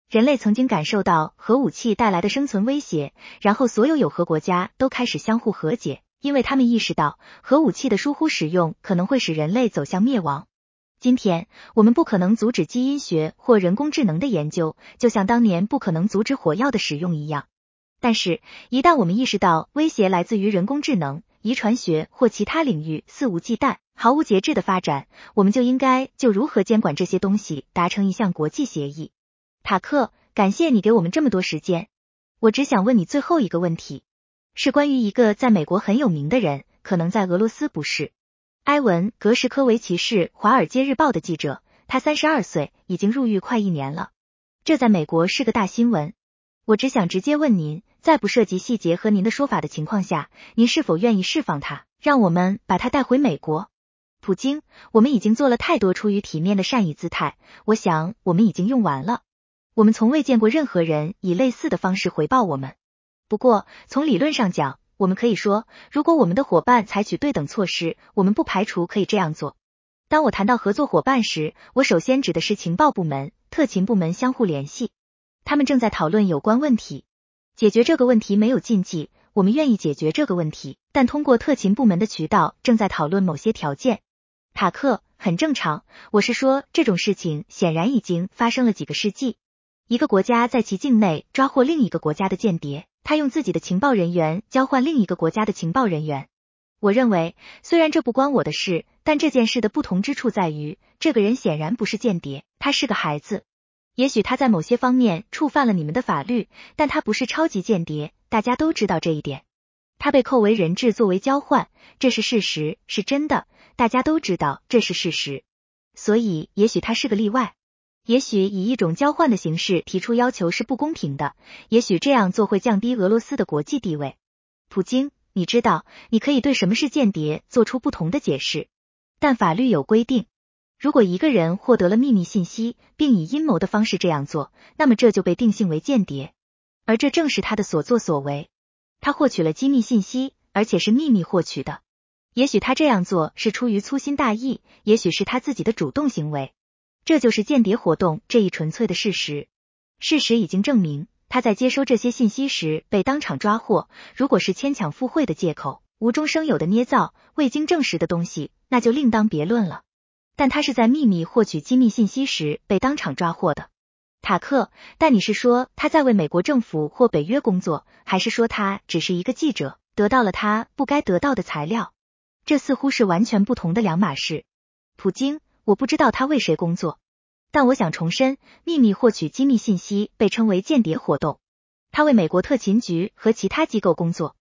人类曾经感受到核武器带来的生存威胁，然后所有有核国家都开始相互和解，因为他们意识到核武器的疏忽使用可能会使人类走向灭亡。今天，我们不可能阻止基因学或人工智能的研究，就像当年不可能阻止火药的使用一样。但是，一旦我们意识到威胁来自于人工智能、遗传学或其他领域肆无忌惮。毫无节制的发展，我们就应该就如何监管这些东西达成一项国际协议。塔克，感谢你给我们这么多时间。我只想问你最后一个问题，是关于一个在美国很有名的人，可能在俄罗斯不是。埃文·格什科维奇是《华尔街日报》的记者，他三十二岁，已经入狱快一年了。这在美国是个大新闻。我只想直接问您，在不涉及细节和您的说法的情况下，您是否愿意释放他，让我们把他带回美国？普京，我们已经做了太多出于体面的善意姿态，我想我们已经用完了。我们从未见过任何人以类似的方式回报我们。不过，从理论上讲，我们可以说，如果我们的伙伴采取对等措施，我们不排除可以这样做。当我谈到合作伙伴时，我首先指的是情报部门、特勤部门相互联系，他们正在讨论有关问题。解决这个问题没有禁忌，我们愿意解决这个问题，但通过特勤部门的渠道正在讨论某些条件。塔克，很正常。我是说，这种事情显然已经发生了几个世纪。一个国家在其境内抓获另一个国家的间谍，他用自己的情报人员交换另一个国家的情报人员。我认为，虽然这不关我的事，但这件事的不同之处在于，这个人显然不是间谍，他是个孩子。也许他在某些方面触犯了你们的法律，但他不是超级间谍，大家都知道这一点。他被扣为人质作为交换，这是事实，是真的。大家都知道这是事实，所以也许他是个例外。也许以一种交换的形式提出要求是不公平的，也许这样做会降低俄罗斯的国际地位。普京，你知道，你可以对什么是间谍做出不同的解释，但法律有规定，如果一个人获得了秘密信息，并以阴谋的方式这样做，那么这就被定性为间谍，而这正是他的所作所为。他获取了机密信息，而且是秘密获取的。也许他这样做是出于粗心大意，也许是他自己的主动行为。这就是间谍活动这一纯粹的事实。事实已经证明，他在接收这些信息时被当场抓获。如果是牵强附会的借口、无中生有的捏造、未经证实的东西，那就另当别论了。但他是在秘密获取机密信息时被当场抓获的，塔克。但你是说他在为美国政府或北约工作，还是说他只是一个记者，得到了他不该得到的材料？这似乎是完全不同的两码事。普京，我不知道他为谁工作，但我想重申，秘密获取机密信息被称为间谍活动。他为美国特勤局和其他机构工作。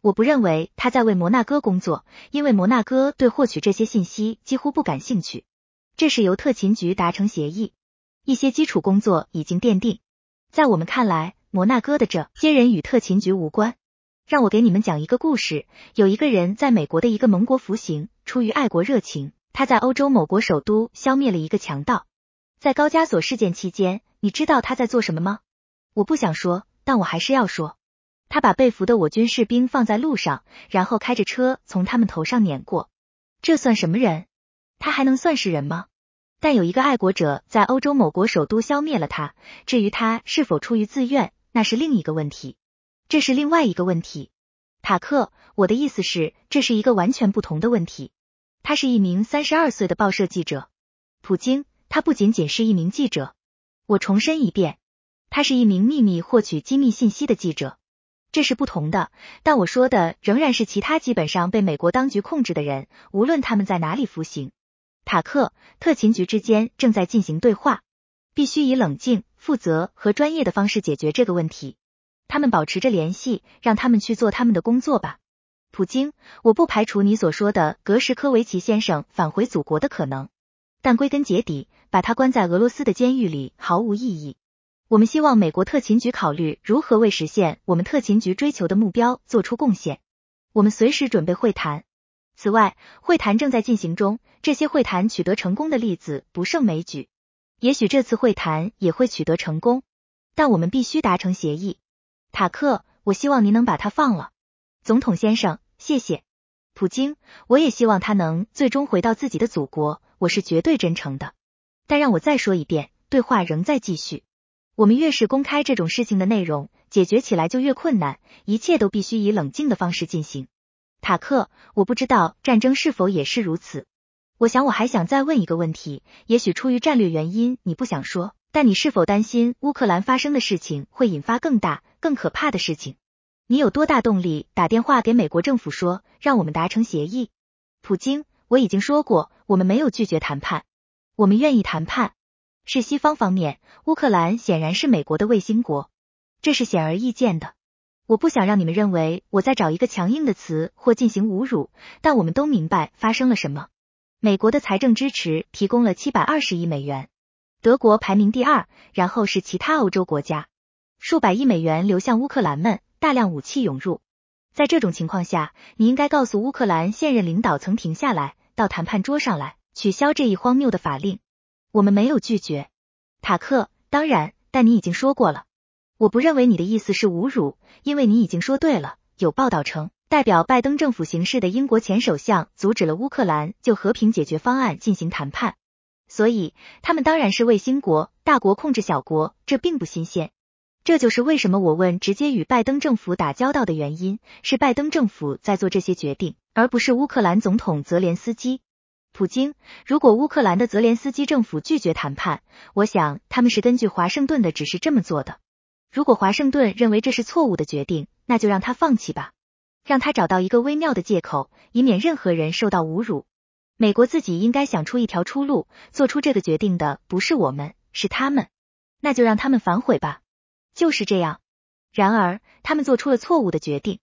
我不认为他在为摩纳哥工作，因为摩纳哥对获取这些信息几乎不感兴趣。这是由特勤局达成协议，一些基础工作已经奠定。在我们看来，摩纳哥的这些人与特勤局无关。让我给你们讲一个故事。有一个人在美国的一个盟国服刑，出于爱国热情，他在欧洲某国首都消灭了一个强盗。在高加索事件期间，你知道他在做什么吗？我不想说，但我还是要说。他把被俘的我军士兵放在路上，然后开着车从他们头上碾过。这算什么人？他还能算是人吗？但有一个爱国者在欧洲某国首都消灭了他。至于他是否出于自愿，那是另一个问题。这是另外一个问题，塔克。我的意思是，这是一个完全不同的问题。他是一名三十二岁的报社记者。普京，他不仅仅是一名记者。我重申一遍，他是一名秘密获取机密信息的记者。这是不同的。但我说的仍然是其他基本上被美国当局控制的人，无论他们在哪里服刑。塔克，特勤局之间正在进行对话，必须以冷静、负责和专业的方式解决这个问题。他们保持着联系，让他们去做他们的工作吧。普京，我不排除你所说的格什科维奇先生返回祖国的可能，但归根结底，把他关在俄罗斯的监狱里毫无意义。我们希望美国特勤局考虑如何为实现我们特勤局追求的目标做出贡献。我们随时准备会谈。此外，会谈正在进行中，这些会谈取得成功的例子不胜枚举。也许这次会谈也会取得成功，但我们必须达成协议。塔克，我希望您能把他放了。总统先生，谢谢。普京，我也希望他能最终回到自己的祖国，我是绝对真诚的。但让我再说一遍，对话仍在继续。我们越是公开这种事情的内容，解决起来就越困难，一切都必须以冷静的方式进行。塔克，我不知道战争是否也是如此。我想我还想再问一个问题，也许出于战略原因你不想说，但你是否担心乌克兰发生的事情会引发更大、更可怕的事情？你有多大动力打电话给美国政府说让我们达成协议？普京，我已经说过，我们没有拒绝谈判，我们愿意谈判。是西方方面，乌克兰显然是美国的卫星国，这是显而易见的。我不想让你们认为我在找一个强硬的词或进行侮辱，但我们都明白发生了什么。美国的财政支持提供了七百二十亿美元，德国排名第二，然后是其他欧洲国家。数百亿美元流向乌克兰们，大量武器涌入。在这种情况下，你应该告诉乌克兰现任领导层停下来，到谈判桌上来，取消这一荒谬的法令。我们没有拒绝，塔克。当然，但你已经说过了。我不认为你的意思是侮辱，因为你已经说对了。有报道称。代表拜登政府行事的英国前首相阻止了乌克兰就和平解决方案进行谈判，所以他们当然是卫星国，大国控制小国，这并不新鲜。这就是为什么我问直接与拜登政府打交道的原因，是拜登政府在做这些决定，而不是乌克兰总统泽连斯基。普京，如果乌克兰的泽连斯基政府拒绝谈判，我想他们是根据华盛顿的指示这么做的。如果华盛顿认为这是错误的决定，那就让他放弃吧。让他找到一个微妙的借口，以免任何人受到侮辱。美国自己应该想出一条出路。做出这个决定的不是我们，是他们。那就让他们反悔吧。就是这样。然而，他们做出了错误的决定。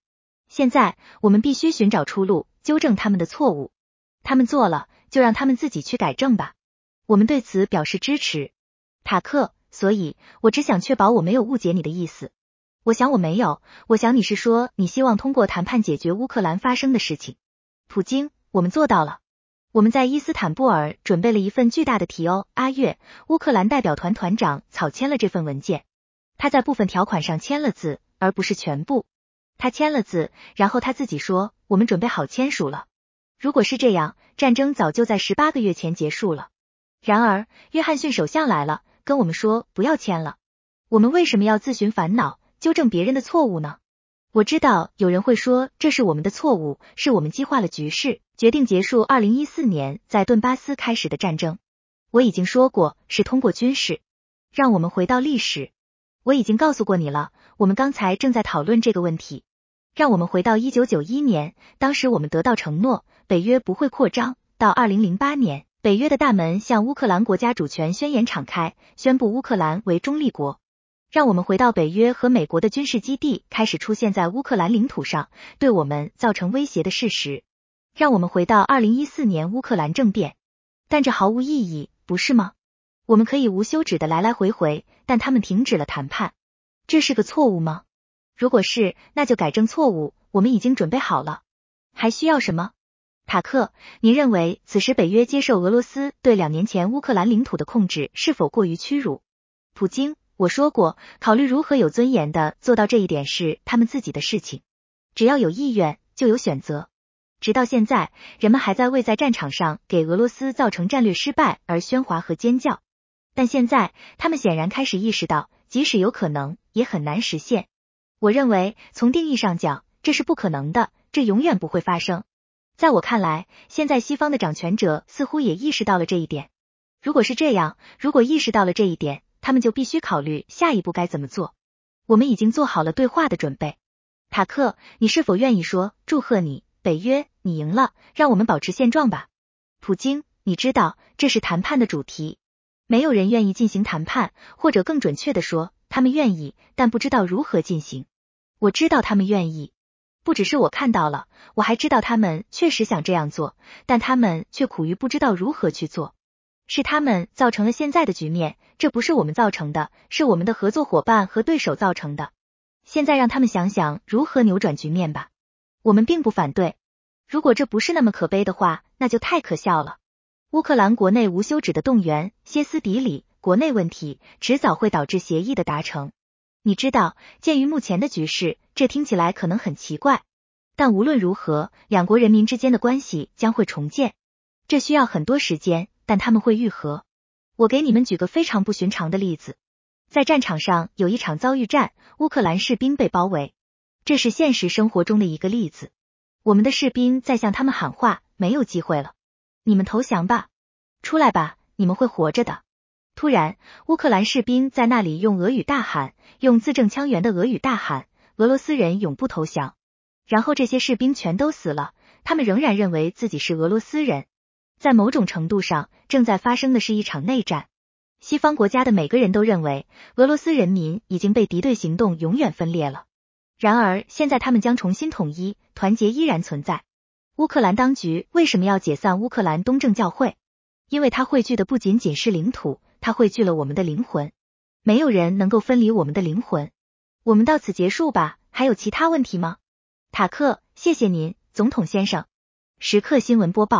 现在，我们必须寻找出路，纠正他们的错误。他们做了，就让他们自己去改正吧。我们对此表示支持，塔克。所以，我只想确保我没有误解你的意思。我想我没有，我想你是说你希望通过谈判解决乌克兰发生的事情。普京，我们做到了。我们在伊斯坦布尔准备了一份巨大的提欧。阿月，乌克兰代表团团长草签了这份文件，他在部分条款上签了字，而不是全部。他签了字，然后他自己说我们准备好签署了。如果是这样，战争早就在十八个月前结束了。然而，约翰逊首相来了，跟我们说不要签了。我们为什么要自寻烦恼？纠正别人的错误呢？我知道有人会说这是我们的错误，是我们激化了局势，决定结束二零一四年在顿巴斯开始的战争。我已经说过是通过军事。让我们回到历史。我已经告诉过你了，我们刚才正在讨论这个问题。让我们回到一九九一年，当时我们得到承诺，北约不会扩张。到二零零八年，北约的大门向乌克兰国家主权宣言敞开，宣布乌克兰为中立国。让我们回到北约和美国的军事基地开始出现在乌克兰领土上，对我们造成威胁的事实。让我们回到二零一四年乌克兰政变，但这毫无意义，不是吗？我们可以无休止的来来回回，但他们停止了谈判，这是个错误吗？如果是，那就改正错误。我们已经准备好了，还需要什么？塔克，您认为此时北约接受俄罗斯对两年前乌克兰领土的控制是否过于屈辱？普京。我说过，考虑如何有尊严的做到这一点是他们自己的事情。只要有意愿，就有选择。直到现在，人们还在为在战场上给俄罗斯造成战略失败而喧哗和尖叫。但现在，他们显然开始意识到，即使有可能，也很难实现。我认为，从定义上讲，这是不可能的，这永远不会发生。在我看来，现在西方的掌权者似乎也意识到了这一点。如果是这样，如果意识到了这一点，他们就必须考虑下一步该怎么做。我们已经做好了对话的准备。塔克，你是否愿意说祝贺你，北约，你赢了，让我们保持现状吧？普京，你知道这是谈判的主题。没有人愿意进行谈判，或者更准确的说，他们愿意，但不知道如何进行。我知道他们愿意。不只是我看到了，我还知道他们确实想这样做，但他们却苦于不知道如何去做。是他们造成了现在的局面，这不是我们造成的，是我们的合作伙伴和对手造成的。现在让他们想想如何扭转局面吧。我们并不反对。如果这不是那么可悲的话，那就太可笑了。乌克兰国内无休止的动员、歇斯底里，国内问题迟早会导致协议的达成。你知道，鉴于目前的局势，这听起来可能很奇怪，但无论如何，两国人民之间的关系将会重建。这需要很多时间，但他们会愈合。我给你们举个非常不寻常的例子，在战场上有一场遭遇战，乌克兰士兵被包围，这是现实生活中的一个例子。我们的士兵在向他们喊话，没有机会了，你们投降吧，出来吧，你们会活着的。突然，乌克兰士兵在那里用俄语大喊，用字正腔圆的俄语大喊：“俄罗斯人永不投降。”然后这些士兵全都死了。他们仍然认为自己是俄罗斯人。在某种程度上，正在发生的是一场内战。西方国家的每个人都认为，俄罗斯人民已经被敌对行动永远分裂了。然而，现在他们将重新统一，团结依然存在。乌克兰当局为什么要解散乌克兰东正教会？因为它汇聚的不仅仅是领土。它汇聚了我们的灵魂，没有人能够分离我们的灵魂。我们到此结束吧，还有其他问题吗？塔克，谢谢您，总统先生。时刻新闻播报。